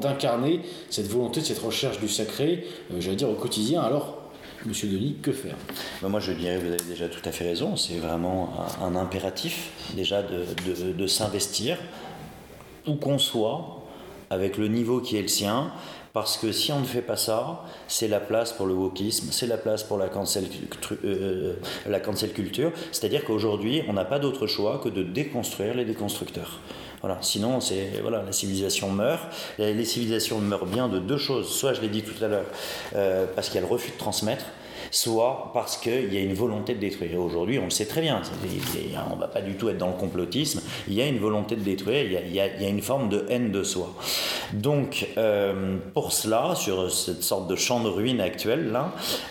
d'incarner cette volonté, cette recherche du sacré, euh, j'allais dire, au quotidien. Alors, Monsieur Denis, que faire? Bah, moi, je dirais, vous avez déjà tout à fait raison, c'est vraiment un, impératif, déjà, de, s'investir, où qu'on soit, avec le niveau qui est le sien, parce que si on ne fait pas ça, c'est la place pour le wokisme, c'est la place pour la cancel, cultu- euh, la cancel culture, c'est-à-dire qu'aujourd'hui, on n'a pas d'autre choix que de déconstruire les déconstructeurs. Voilà. Sinon, c'est voilà, la civilisation meurt. Les civilisations meurent bien de deux choses. Soit, je l'ai dit tout à l'heure, euh, parce qu'il y a le refus de transmettre, soit parce qu'il y a une volonté de détruire. Aujourd'hui, on le sait très bien, on ne va pas du tout être dans le complotisme, il y a une volonté de détruire, il y a, une forme de haine de soi. Donc, euh, pour cela, sur cette sorte de champ de ruines actuel,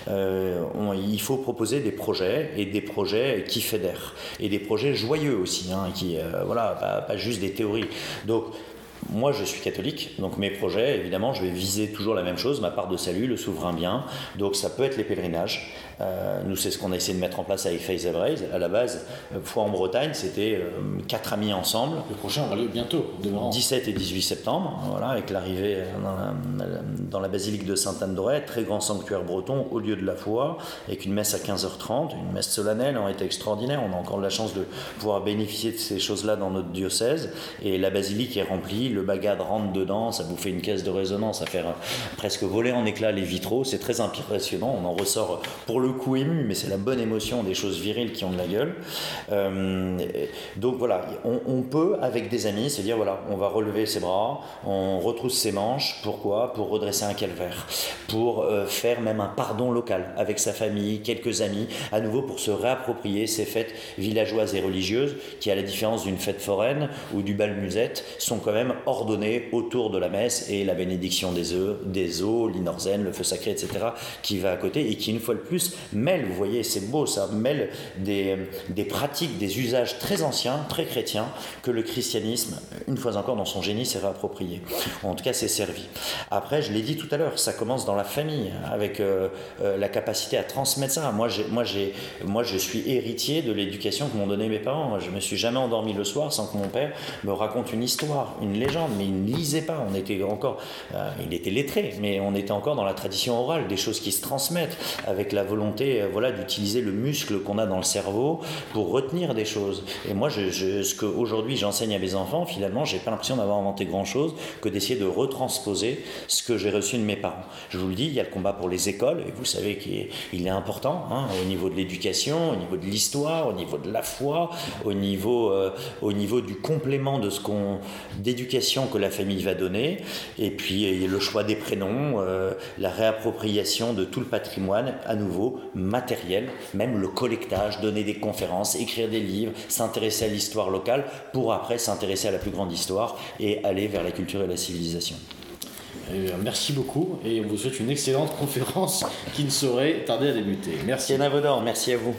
euh, il faut proposer des projets, et des projets qui fédèrent, et des projets joyeux aussi, hein, qui, euh, voilà, pas, pas juste des théories. Donc, moi, je suis catholique, donc mes projets, évidemment, je vais viser toujours la même chose, ma part de salut, le souverain bien. Donc, ça peut être les pèlerinages. Euh, nous, c'est ce qu'on a essayé de mettre en place avec Faith Braise. À la base, euh, foi en Bretagne, c'était euh, quatre amis ensemble. Le prochain aura lieu bientôt, demeurant. 17 et 18 septembre, voilà, avec l'arrivée dans la, dans la basilique de Sainte-Anne-d'Auray, très grand sanctuaire breton au lieu de la foi, avec une messe à 15h30, une messe solennelle, on été extraordinaire. On a encore de la chance de pouvoir bénéficier de ces choses-là dans notre diocèse. Et la basilique est remplie, le bagad rentre dedans, ça vous fait une caisse de résonance, ça fait presque voler en éclats les vitraux. C'est très impressionnant, on en ressort pour le coup ému, mais c'est la bonne émotion des choses viriles qui ont de la gueule. Euh, donc voilà, on, on peut avec des amis se dire voilà, on va relever ses bras, on retrousse ses manches. Pourquoi? Pour redresser un calvaire, pour euh, faire même un pardon local avec sa famille, quelques amis, à nouveau pour se réapproprier ces fêtes villageoises et religieuses qui, à la différence d'une fête foraine ou du bal musette, sont quand même ordonnées autour de la messe et la bénédiction des œufs, des eaux, l'inorzen, le feu sacré, etc., qui va à côté et qui, une fois de plus, mêle, vous voyez, c'est beau ça, mêle des, des pratiques, des usages très anciens, très chrétiens, que le christianisme, une fois encore, dans son génie, s'est réapproprié. En tout cas, s'est servi. Après, je l'ai dit tout à l'heure, ça commence dans la famille, avec euh, euh, la capacité à transmettre ça. Moi, moi, moi, je suis héritier de l'éducation que m'ont donné mes parents. Je me suis jamais endormi le soir sans que mon père me raconte une histoire, une légende, mais il ne lisait pas. On était encore, euh, il était lettré, mais on était encore dans la tradition orale, des choses qui se transmettent, avec la volonté, euh, voilà, d'utiliser le muscle qu'on a dans le cerveau pour retenir des choses. Et moi, je, je- ce qu'aujourd'hui j'enseigne à mes enfants, finalement, j'ai pas l'impression d'avoir inventé grand chose que d'essayer de retransposer ce que j'ai reçu de mes parents. Je vous le dis, il y a le combat pour les écoles, et vous savez qu'il est, important, hein, au niveau de l'éducation, au niveau de l'histoire, au niveau de la foi, au niveau, euh, au niveau du complément de ce qu'on, d'éducation que la famille va donner, et puis a le choix des prénoms, euh, la réappropriation de tout le patrimoine, à nouveau matériel, même le collectage, donner des conférences, écrire des livres, s'intéresser à l'histoire locale, pour après s'intéresser à la plus grande histoire et aller vers la culture et la civilisation. Eh merci beaucoup et on vous souhaite une excellente conférence qui ne saurait tarder à débuter. Merci. Vaudor, merci à vous.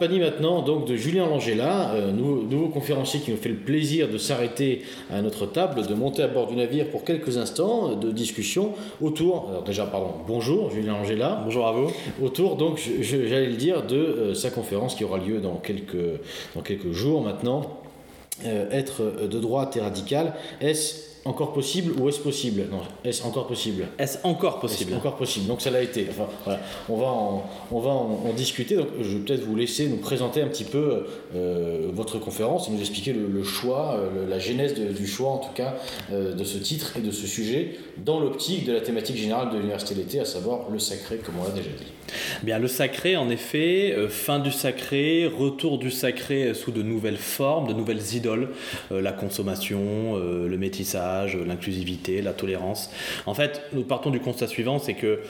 Compagnie maintenant donc de Julien Langella, euh, nouveau, nouveau, conférencier qui nous fait le plaisir de s'arrêter à notre table, de monter à bord du navire pour quelques instants de discussion autour, alors déjà pardon, bonjour Julien Langella. Bonjour à vous. Autour donc, j'allais le dire, de euh, sa conférence qui aura lieu dans quelques, dans quelques jours maintenant. Euh, être de droite et radical, est-ce encore possible ou est-ce possible? Non, est-ce encore possible? Est-ce encore possible? est Encore possible? Donc ça l'a été. Enfin, voilà. On va en, on va en, discuter. Donc je vais peut-être vous laisser nous présenter un petit peu euh, votre conférence et nous expliquer le, choix, euh, la genèse du choix en tout cas euh, de ce titre et de ce sujet dans l'optique de la thématique générale de l'université d'été, à savoir le sacré, comme on l'a déjà dit. Bien, le sacré, en effet, fin du sacré, retour du sacré sous de nouvelles formes, de nouvelles idoles, la consommation, le métissage l'inclusivité, la tolérance. En fait, nous partons du constat suivant, c'est que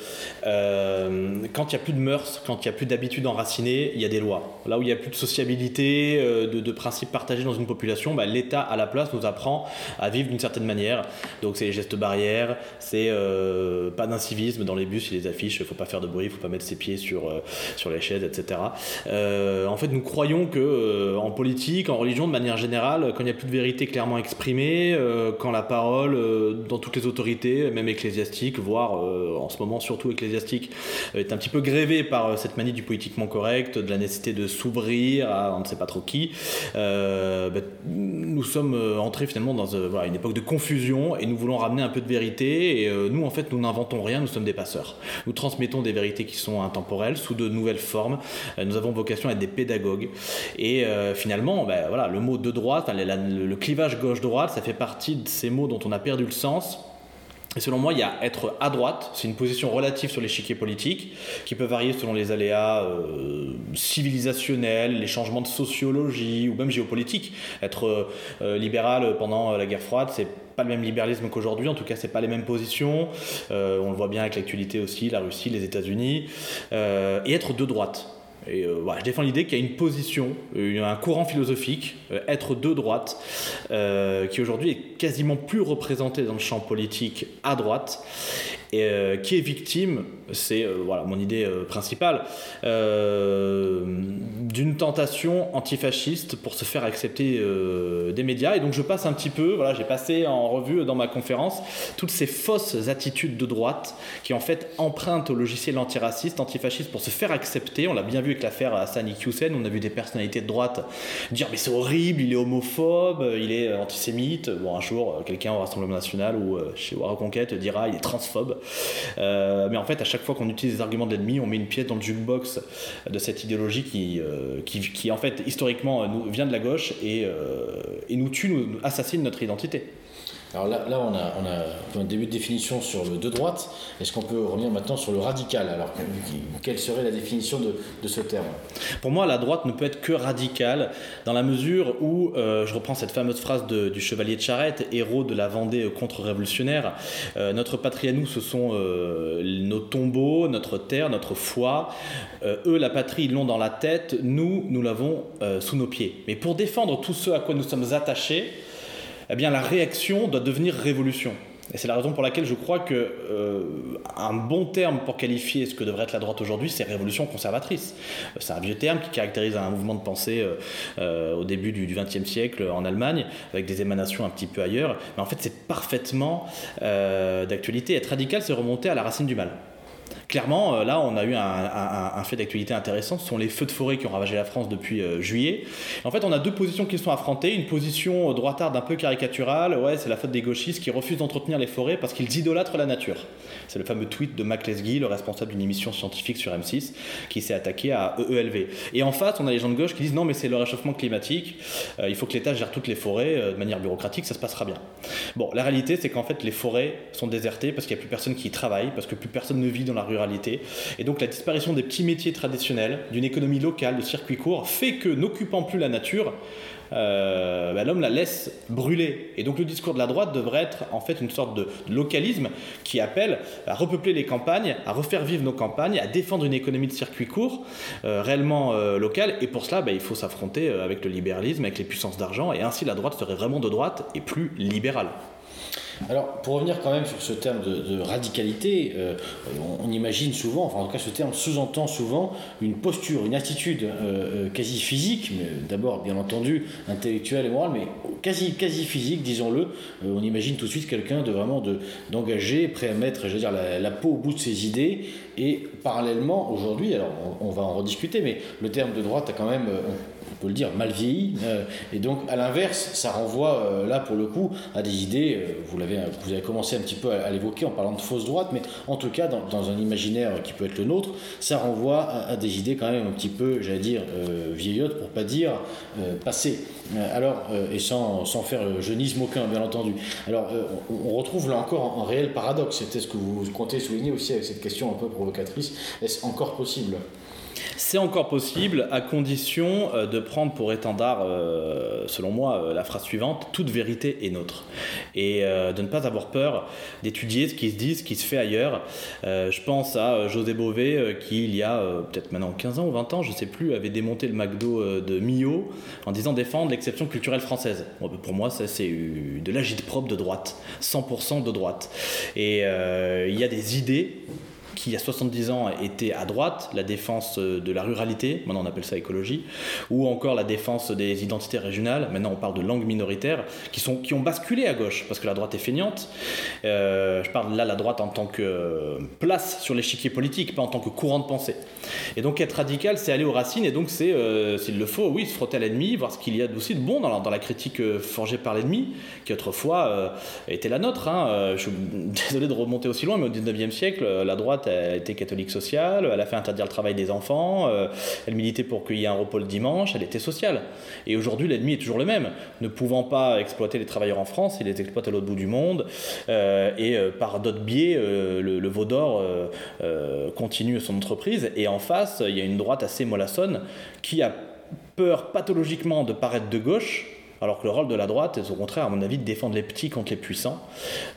euh, quand il n'y a plus de mœurs, quand il n'y a plus d'habitudes enracinées, il y a des lois. Là où il n'y a plus de sociabilité, euh, de, principes partagés dans une population, bah, l'État à la place nous apprend à vivre d'une certaine manière. Donc c'est les gestes barrières, c'est euh, pas d'incivisme dans les bus, il les affiches, il ne faut pas faire de bruit, il ne faut pas mettre pieds sur, sur les chaises, etc. en fait, nous croyons que en politique, en religion, de manière générale, quand il n'y a plus de vérité clairement exprimée, quand la parole euh, dans toutes les autorités, même ecclésiastiques, voire euh, en ce moment surtout ecclésiastiques, est un petit peu grévé par euh, cette manie du politiquement correct, de la nécessité de s'ouvrir à on ne sait pas trop qui. Ben, nous sommes entrés finalement dans une époque de confusion et nous voulons ramener un peu de vérité. Et nous, en fait, nous n'inventons rien, nous sommes des passeurs. Nous transmettons des vérités qui sont intemporelles sous de nouvelles formes. nous avons vocation à être des pédagogues. Et finalement, ben, voilà, le mot de droite, le clivage gauche-droite, ça fait partie de ces mots dont on a perdu le sens. Et selon moi, il y a être à droite, c'est une position relative sur l'échiquier politique, qui peut varier selon les aléas euh, civilisationnels, les changements de sociologie ou même géopolitique. Être euh, libéral pendant la guerre froide, c'est pas le même libéralisme qu'aujourd'hui, en tout cas, c'est pas les mêmes positions. Euh, on le voit bien avec l'actualité aussi, la Russie, les États-Unis. et être de droite. Et euh, voilà, je défends l'idée qu'il y a une position, euh, un courant philosophique, euh, être de droite, qui aujourd'hui est quasiment plus représenté dans le champ politique à droite, et qui est victime, c'est voilà mon idée principale, d'une tentation antifasciste pour se faire accepter des médias. Et donc je passe un petit peu, voilà, j'ai passé en revue dans ma conférence toutes ces fausses attitudes de droite qui en fait empruntent au logiciel antiraciste, antifasciste pour se faire accepter. On l'a bien vu avec l'affaire Hassan Iqiyoussen, on a vu des personnalités de droite dire mais c'est horrible, il est homophobe, il est antisémite. Bon, un jour, quelqu'un au Rassemblement National ou euh, chez War Conquête dira il est transphobe. Euh, mais en fait, à chaque fois qu'on utilise les arguments de l'ennemi, on met une pièce dans le jukebox de cette idéologie qui, euh, en fait, historiquement, nous, vient de la gauche et, et nous tue, nous assassine notre identité. Alors là, là on, a, un début de définition sur le de droite. Est-ce qu'on peut revenir maintenant sur le radical Alors, quelle serait la définition de, de, ce terme? Pour moi, la droite ne peut être que radicale dans la mesure où, euh, je reprends cette fameuse phrase du chevalier de Charette, héros de la Vendée contre-révolutionnaire, euh, notre patrie à nous, ce sont euh, nos tombeaux, notre terre, notre foi. eux, la patrie, ils l'ont dans la tête. Nous, nous l'avons sous nos pieds. Mais pour défendre tout ce à quoi nous sommes attachés, eh bien la réaction doit devenir révolution. Et c'est la raison pour laquelle je crois que euh, un bon terme pour qualifier ce que devrait être la droite aujourd'hui, c'est révolution conservatrice. Euh, c'est un vieux terme qui caractérise un mouvement de pensée euh, au début du XXe siècle en Allemagne, avec des émanations un petit peu ailleurs. Mais en fait, c'est parfaitement d'actualité. Être radical, c'est remonter à la racine du mal clairement, euh, là, on a eu un, fait d'actualité intéressant. Ce sont les feux de forêt qui ont ravagé la France depuis euh, juillet. En fait, on a deux positions qui sont affrontées. Une position droitarde un peu caricaturale. Ouais, c'est la faute des gauchistes qui refusent d'entretenir les forêts parce qu'ils idolâtrent la nature. C'est le fameux tweet de Mac Lesguy, le responsable d'une émission scientifique sur M6, qui s'est attaqué à EELV. Et en face, on a les gens de gauche qui disent non, mais c'est le réchauffement climatique. Euh, il faut que l'État gère toutes les forêts de manière bureaucratique, ça se passera bien. Bon, la réalité, c'est qu'en fait, les forêts sont désertées parce qu'il n'y a plus personne qui y travaille, parce que plus personne ne vit dans la rue et donc la disparition des petits métiers traditionnels, d'une économie locale, de circuits courts, fait que n'occupant plus la nature, euh, bah, l'homme la laisse brûler. Et donc le discours de la droite devrait être en fait une sorte de localisme qui appelle à repeupler les campagnes, à refaire vivre nos campagnes, à défendre une économie de circuits courts euh, réellement euh, locale. Et pour cela, bah, il faut s'affronter avec le libéralisme, avec les puissances d'argent. Et ainsi la droite serait vraiment de droite et plus libérale. Alors, pour revenir quand même sur ce terme de, radicalité, euh, on, imagine souvent, enfin en tout cas ce terme sous-entend souvent une posture, une attitude euh, euh, quasi physique, mais d'abord bien entendu intellectuelle et morale, mais quasi, quasi physique, disons-le. on imagine tout de suite quelqu'un de vraiment d'engagé, prêt à mettre, la, peau au bout de ses idées. Et parallèlement, aujourd'hui, alors on, on, va en rediscuter, mais le terme de droite a quand même peut le dire, mal vieilli. Euh, et donc, à l'inverse, ça renvoie euh, là, pour le coup, à des idées, euh, vous, vous avez commencé un petit peu à, l'évoquer en parlant de fausse droite, mais en tout cas, dans, un imaginaire qui peut être le nôtre, ça renvoie à, des idées quand même un petit peu, j'allais dire, vieillottes, pour pas dire passées. Alors, et sans, sans, faire jeunisme aucun, bien entendu. Alors, on, retrouve là encore un réel paradoxe. C'était ce que vous comptez souligner aussi avec cette question un peu provocatrice. Est-ce encore possible? C'est encore possible à condition euh, de prendre pour étendard, euh, selon moi, euh, la phrase suivante toute vérité est nôtre. Et de ne pas avoir peur d'étudier ce qui se dit, ce qui se fait ailleurs. je pense à José Bové qui, il y a peut-être maintenant 15 ans ou 20 ans, je ne sais plus, avait démonté le McDo de Millau en disant défendre l'exception culturelle française. pour moi, ça c'est de l'agite propre de droite, 100% de droite. Et il y a des idées qui, il y a 70 ans, était à droite, la défense euh, de la ruralité, maintenant on appelle ça écologie, ou encore la défense des identités régionales, maintenant on parle de langues minoritaires, qui, sont, qui ont basculé à gauche, parce que la droite est feignante. Euh, je parle là la droite en tant que euh, place sur l'échiquier politique, pas en tant que courant de pensée. Et donc être radical, c'est aller aux racines, et donc c'est, s'il le faut, oui, se frotter à l'ennemi, voir ce qu'il y a aussi de bon dans la, dans la critique forgée par l'ennemi, qui autrefois était la nôtre. Hein. Je suis désolé de remonter aussi loin, mais au 19e siècle, la droite elle était catholique sociale, elle a fait interdire le travail des enfants, euh, elle militait pour qu'il y ait un repos le dimanche, elle était sociale. Et aujourd'hui, l'ennemi est toujours le même. Ne pouvant pas exploiter les travailleurs en France, il les exploite à l'autre bout du monde. Euh, et euh, par d'autres biais, le, veau d'or continue son entreprise. Et en face, il y a une droite assez mollassonne qui a peur pathologiquement de paraître de gauche alors que le rôle de la droite est au contraire, à mon avis, de défendre les petits contre les puissants,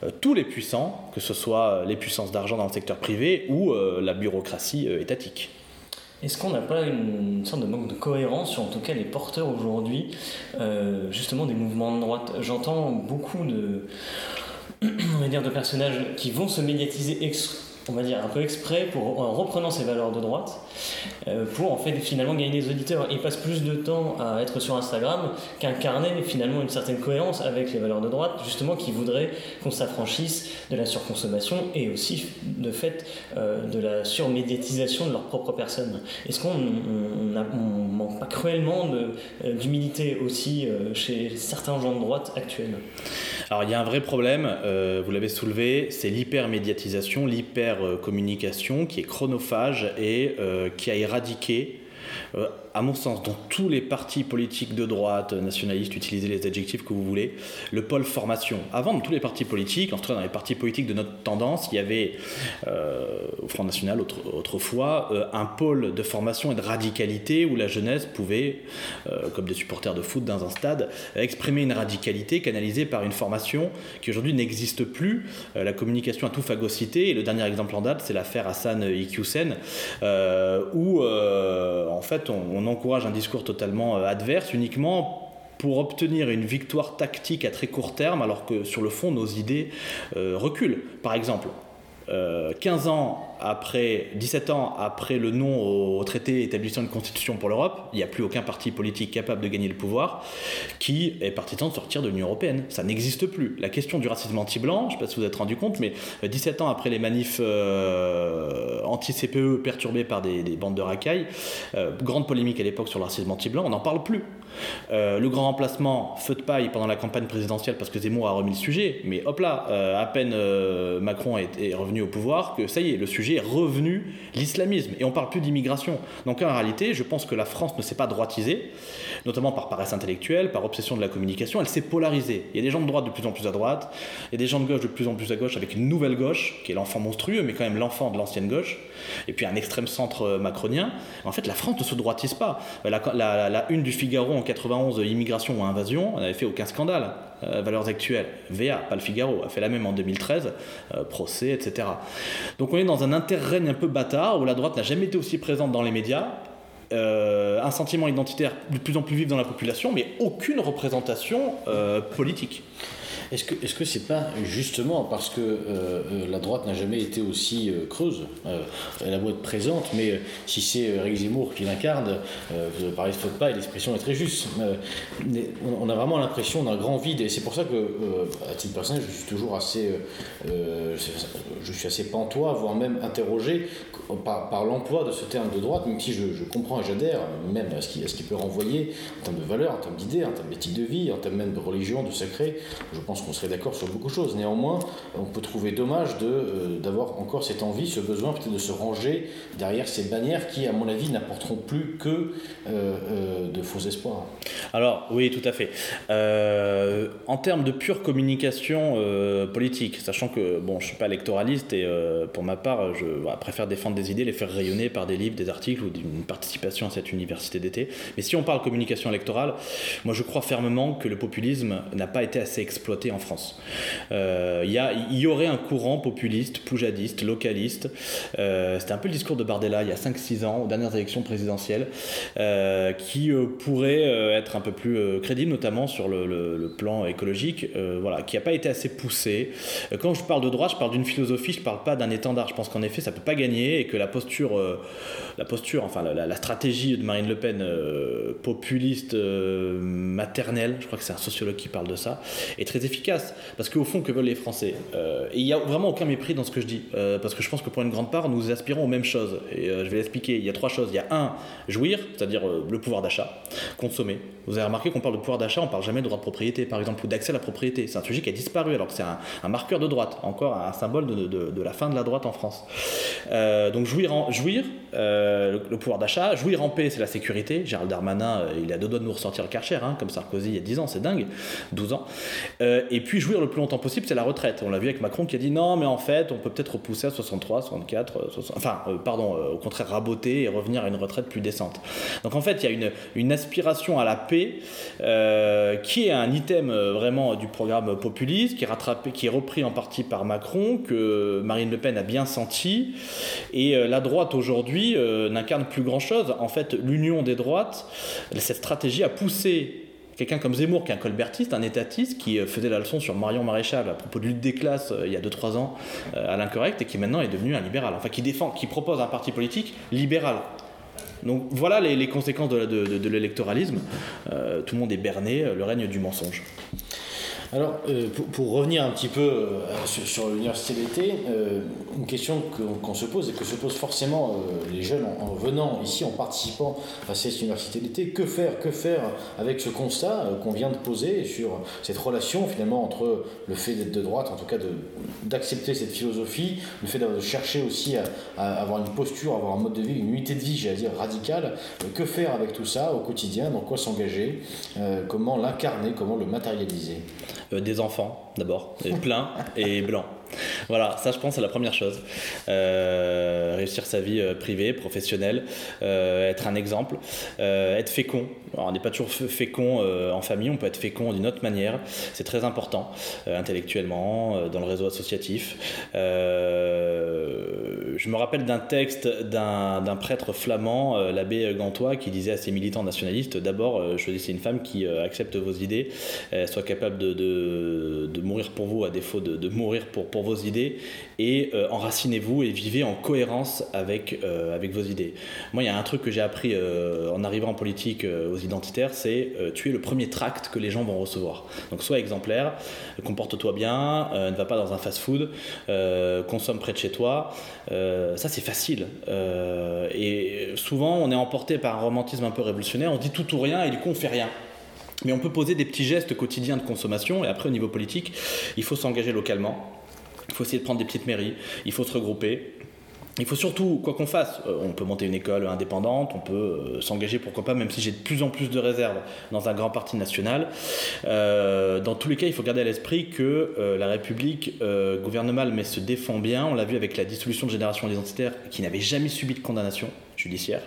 euh, tous les puissants, que ce soit les puissances d'argent dans le secteur privé ou euh, la bureaucratie euh, étatique. Est-ce qu'on n'a pas une sorte de manque de cohérence sur en tout cas les porteurs aujourd'hui, justement des mouvements de droite? J'entends beaucoup de, de personnages qui vont se médiatiser on va dire un peu exprès pour en reprenant ses valeurs de droite euh, pour en fait finalement gagner des auditeurs. Ils passent plus de temps à être sur Instagram qu'incarner finalement une certaine cohérence avec les valeurs de droite justement qui voudraient qu'on s'affranchisse de la surconsommation et aussi de fait euh, de la surmédiatisation de leur propre personne est-ce qu'on on, manque pas cruellement euh, d'humilité aussi chez certains gens de droite actuels? Alors il y a un vrai problème, vous l'avez soulevé, c'est l'hypermédiatisation, l'hyper communication qui est chronophage et euh, qui a éradiqué euh, à mon sens, dans tous les partis politiques de droite, nationalistes, utilisez les adjectifs que vous voulez, le pôle formation. Avant, dans tous les partis politiques, en tout cas dans les partis politiques de notre tendance, il y avait euh, au Front National autrefois euh, un pôle de formation et de radicalité où la jeunesse pouvait, euh, comme des supporters de foot dans un stade, exprimer une radicalité canalisée par une formation qui aujourd'hui n'existe plus. la communication a tout phagocyté et le dernier exemple en date, c'est l'affaire Hassan Iqiyoussen, où en fait on on encourage un discours totalement euh, adverse uniquement pour obtenir une victoire tactique à très court terme, alors que sur le fond, nos idées euh, reculent. Par exemple, 15 euh, ans après, 17 ans après le non au traité établissant une constitution pour l'Europe, il n'y a plus aucun parti politique capable de gagner le pouvoir qui est partisan de sortir de l'Union Européenne. Ça n'existe plus. La question du racisme anti-blanc, je ne sais pas si vous êtes rendu compte, mais 17 ans après les manifs euh, anti-CPE perturbés par des, bandes de racailles, euh, grande polémique à l'époque sur le racisme anti-blanc, on n'en parle plus. le grand remplacement, feu de paille pendant la campagne présidentielle parce que Zemmour a remis le sujet, mais hop là, à peine Macron est revenu au pouvoir que ça y est, le sujet est revenu l'islamisme. Et on parle plus d'immigration. Donc en réalité, je pense que la France ne s'est pas droitisée, notamment par paresse intellectuelle, par obsession de la communication. Elle s'est polarisée. Il y a des gens de droite de plus en plus à droite, il y a des gens de gauche de plus en plus à gauche avec une nouvelle gauche, qui est l'enfant monstrueux, mais quand même l'enfant de l'ancienne gauche, et puis un extrême centre macronien. En fait, la France ne se droitise pas. La, la une du Figaro en 91, immigration ou invasion, n'avait fait aucun scandale. Euh, valeurs actuelles. VA, pas le Figaro, a fait la même en 2013, euh, procès, etc. Donc on est dans un interrègne un peu bâtard où la droite n'a jamais été aussi présente dans les médias. Euh, un sentiment identitaire de plus en plus vif dans la population, mais aucune représentation politique. Est-ce que est-ce que c'est pas justement parce que euh, euh, la droite n'a jamais été aussi euh, creuse Elle a beau être présente, mais si c'est Eric Zemmour qui l'incarne, vous parlez de pas et l'expression est très juste. on a vraiment l'impression d'un grand vide et c'est pour ça que, à titre personnel, je suis toujours assez, je suis assez pantois, voire même interrogé par, l'emploi de ce terme de droite, même si je, comprends et j'adhère, même à ce qu'il peut renvoyer en termes de valeurs, en termes d'idées, en termes d'éthique de vie, en termes même de religion, de sacré. Je pense qu'on serait d'accord sur beaucoup de choses. Néanmoins, on peut trouver dommage euh, d'avoir encore cette envie, ce besoin peut-être de se ranger derrière ces bannières qui, à mon avis, n'apporteront plus que euh, euh, de faux espoirs. Alors, oui, tout à fait. en termes de pure communication politique, sachant que bon, je ne suis pas électoraliste et pour ma part, je préfère défendre des idées, les faire rayonner par des livres, des articles ou d'une participation à cette université d'été. Mais si on parle communication électorale, moi je crois fermement que le populisme n'a pas été assez exploité en France. Euh, il y, y, aurait un courant populiste, poujadiste, localiste. Euh, c'était un peu le discours de Bardella il y a 5-6 ans, aux dernières élections présidentielles, euh, qui pourrait être un peu plus crédible, notamment sur le, plan écologique, voilà, qui n'a pas été assez poussé. Quand je parle de droite, je parle d'une philosophie, je ne parle pas d'un étendard. Je pense qu'en effet, ça ne peut pas gagner et que la posture, la posture enfin la, stratégie de Marine Le Pen populiste maternelle, je crois que c'est un sociologue qui parle de ça, est très efficace. Parce qu'au fond, que veulent les Français euh, Et il n'y a vraiment aucun mépris dans ce que je dis. Euh, parce que je pense que pour une grande part, nous aspirons aux mêmes choses. Et euh, je vais l'expliquer. Il y a trois choses. Il y a un, jouir, c'est-à-dire le pouvoir d'achat, consommer. Vous avez remarqué qu'on parle de pouvoir d'achat, on parle jamais de droit de propriété, par exemple, ou d'accès à la propriété. C'est un sujet qui a disparu, alors que c'est un, marqueur de droite, encore un symbole de, la fin de la droite en France. donc jouir, le, pouvoir d'achat, jouir en paix, c'est la sécurité. Gérald Darmanin, il a deux doigts de nous ressortir le Karcher, hein, comme Sarkozy il y a 10 ans, c'est dingue, 12 ans. Et puis jouir le plus longtemps possible, c'est la retraite. On l'a vu avec Macron qui a dit non, mais en fait, on peut peut-être repousser à 63, 64, 60, enfin, euh, pardon, euh, au contraire, raboter et revenir à une retraite plus décente. Donc en fait, il y a une, aspiration à la paix euh, qui est un item vraiment du programme populiste, qui est repris en partie par Macron, que Marine Le Pen a bien senti. Et la droite aujourd'hui n'incarne plus grand-chose. En fait, l'union des droites, cette stratégie a poussé Quelqu'un comme Zemmour, qui est un colbertiste, un étatiste, qui euh, faisait la leçon sur Marion Maréchal à propos de lutte des classes euh, il y a 2-3 ans euh, à l'incorrect, et qui maintenant est devenu un libéral. Enfin, qui défend, qui propose un parti politique libéral. Donc voilà les, conséquences de, l'électoralisme. tout le monde est berné, le règne du mensonge. Alors, euh, pour, revenir un petit peu euh, sur, l'université d'été, euh, une question qu'on se pose et que se posent forcément les jeunes en, venant ici, en participant à cette université d'été, que faire, que faire avec ce constat qu'on vient de poser sur cette relation finalement entre le fait d'être de droite, en tout cas d'accepter cette philosophie, le fait de chercher aussi à, avoir une posture, avoir un mode de vie, une unité de vie, j'allais dire radicale. que faire avec tout ça au quotidien? Dans quoi s'engager? Comment l'incarner? Comment le matérialiser? Des enfants d'abord, plein et blanc. Voilà, ça je pense c'est la première chose. Euh, réussir sa vie euh, privée, professionnelle, être un exemple, être fécond. on n'est pas toujours fécond en famille, on peut être fécond d'une autre manière. C'est très important, intellectuellement, dans le réseau associatif. je me rappelle d'un texte d'un prêtre flamand, l'abbé Gantois, qui disait à ses militants nationalistes d'abord, choisissez une femme qui accepte vos idées, soit capable de, de mourir pour vous à défaut de, mourir pour, pour vos idées et euh, enracinez-vous et vivez en cohérence avec, euh, avec vos idées. Moi, il y a un truc que j'ai appris euh, en arrivant en politique aux identitaires, c'est tu es le premier tract que les gens vont recevoir. Donc sois exemplaire, comporte-toi bien, ne va pas dans un fast-food, consomme près de chez toi. ça, c'est facile. et souvent, on est emporté par un romantisme un peu révolutionnaire, on dit tout ou rien et du coup, on fait rien. Mais on peut poser des petits gestes quotidiens de consommation et après au niveau politique, il faut s'engager localement. Il faut essayer de prendre des petites mairies, il faut se regrouper, il faut surtout, quoi qu'on fasse, euh, on peut monter une école indépendante, on peut euh, s'engager, pourquoi pas, même si j'ai de plus en plus de réserves dans un grand parti national. Euh, dans tous les cas, il faut garder à l'esprit que la République gouverne mal mais se défend bien. On l'a vu avec la dissolution de Génération Identitaire qui n'avait jamais subi de condamnation judiciaire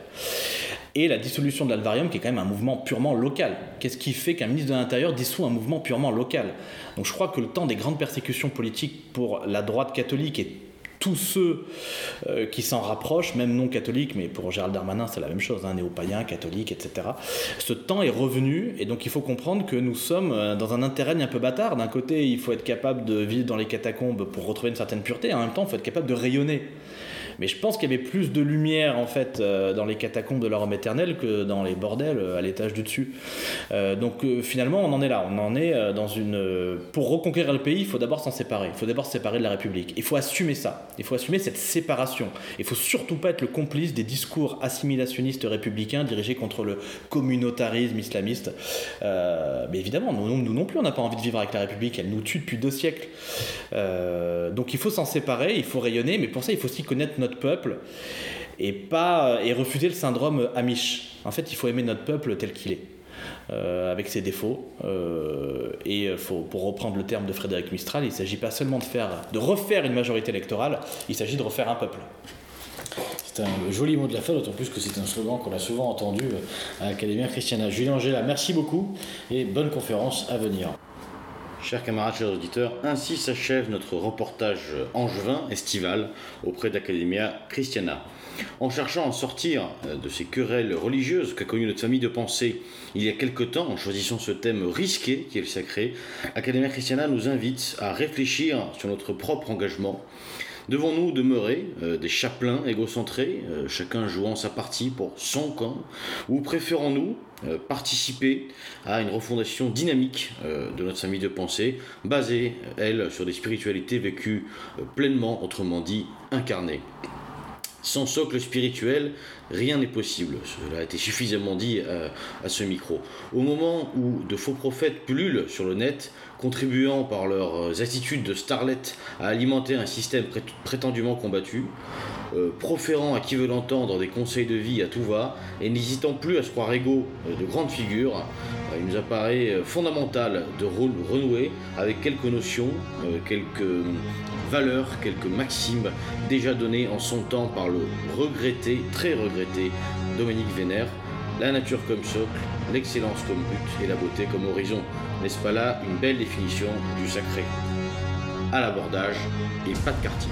et la dissolution de l'Alvarium, qui est quand même un mouvement purement local. Qu'est-ce qui fait qu'un ministre de l'Intérieur dissout un mouvement purement local? Donc je crois que le temps des grandes persécutions politiques pour la droite catholique est tous ceux euh, qui s'en rapprochent, même non catholiques, mais pour Gérald Darmanin c'est la même chose, hein, néo-païen, catholique, etc. Ce temps est revenu et donc il faut comprendre que nous sommes euh, dans un interrègne un peu bâtard. D'un côté, il faut être capable de vivre dans les catacombes pour retrouver une certaine pureté, en même temps, il faut être capable de rayonner. Mais je pense qu'il y avait plus de lumière en fait euh, dans les catacombes de l'homme éternel que dans les bordels euh, à l'étage du dessus. Euh, donc finalement, on en est là. On en est dans une. Pour reconquérir le pays, il faut d'abord s'en séparer. Il faut d'abord se séparer de la République. Il faut assumer ça. Il faut assumer cette séparation. Il faut surtout pas être le complice des discours assimilationnistes républicains dirigés contre le communautarisme islamiste. mais évidemment, nous, non plus, on n'a pas envie de vivre avec la République. Elle nous tue depuis deux siècles. donc il faut s'en séparer. Il faut rayonner. Mais pour ça, il faut aussi connaître notre peuple et, pas, et refuser le syndrome Amish. En fait, il faut aimer notre peuple tel qu'il est. Euh, avec ses défauts. Euh, et faut, pour reprendre le terme de Frédéric Mistral, il ne s'agit pas seulement de, faire, de refaire une majorité électorale, il s'agit de refaire un peuple. C'est un joli mot de la fin, d'autant plus que c'est un slogan qu'on a souvent entendu à l'Académie Christiana. Julien Angela, merci beaucoup et bonne conférence à venir. Chers camarades, chers auditeurs, ainsi s'achève notre reportage angevin estival auprès d'Academia Christiana. En cherchant à sortir euh, de ces querelles religieuses qu'a connues notre famille de pensée il y a quelque temps, en choisissant ce thème risqué qui est le sacré, Academia Christiana nous invite à réfléchir sur notre propre engagement Devons-nous demeurer euh, des chapelains égocentrés, euh, chacun jouant sa partie pour son camp, ou préférons-nous euh, participer à une refondation dynamique de notre famille de pensée, basée, elle, sur des spiritualités vécues pleinement, autrement dit, incarnées sans socle spirituel, rien n'est possible. Cela a été suffisamment dit à, ce micro. Au moment où de faux prophètes pullulent sur le net, contribuant par leurs attitudes de starlet à alimenter un système prétendument combattu, euh, proférant à qui veut l'entendre des conseils de vie à tout va, et n'hésitant plus à se croire égaux euh, de grandes figures, euh, il nous apparaît fondamental de renouer avec quelques notions, quelques valeurs, quelques maximes déjà données en son temps par le regretté, très regretté Dominique Vénère, la nature comme socle, l'excellence comme but et la beauté comme horizon. N'est-ce pas là une belle définition du sacré? À l'abordage et pas de quartier.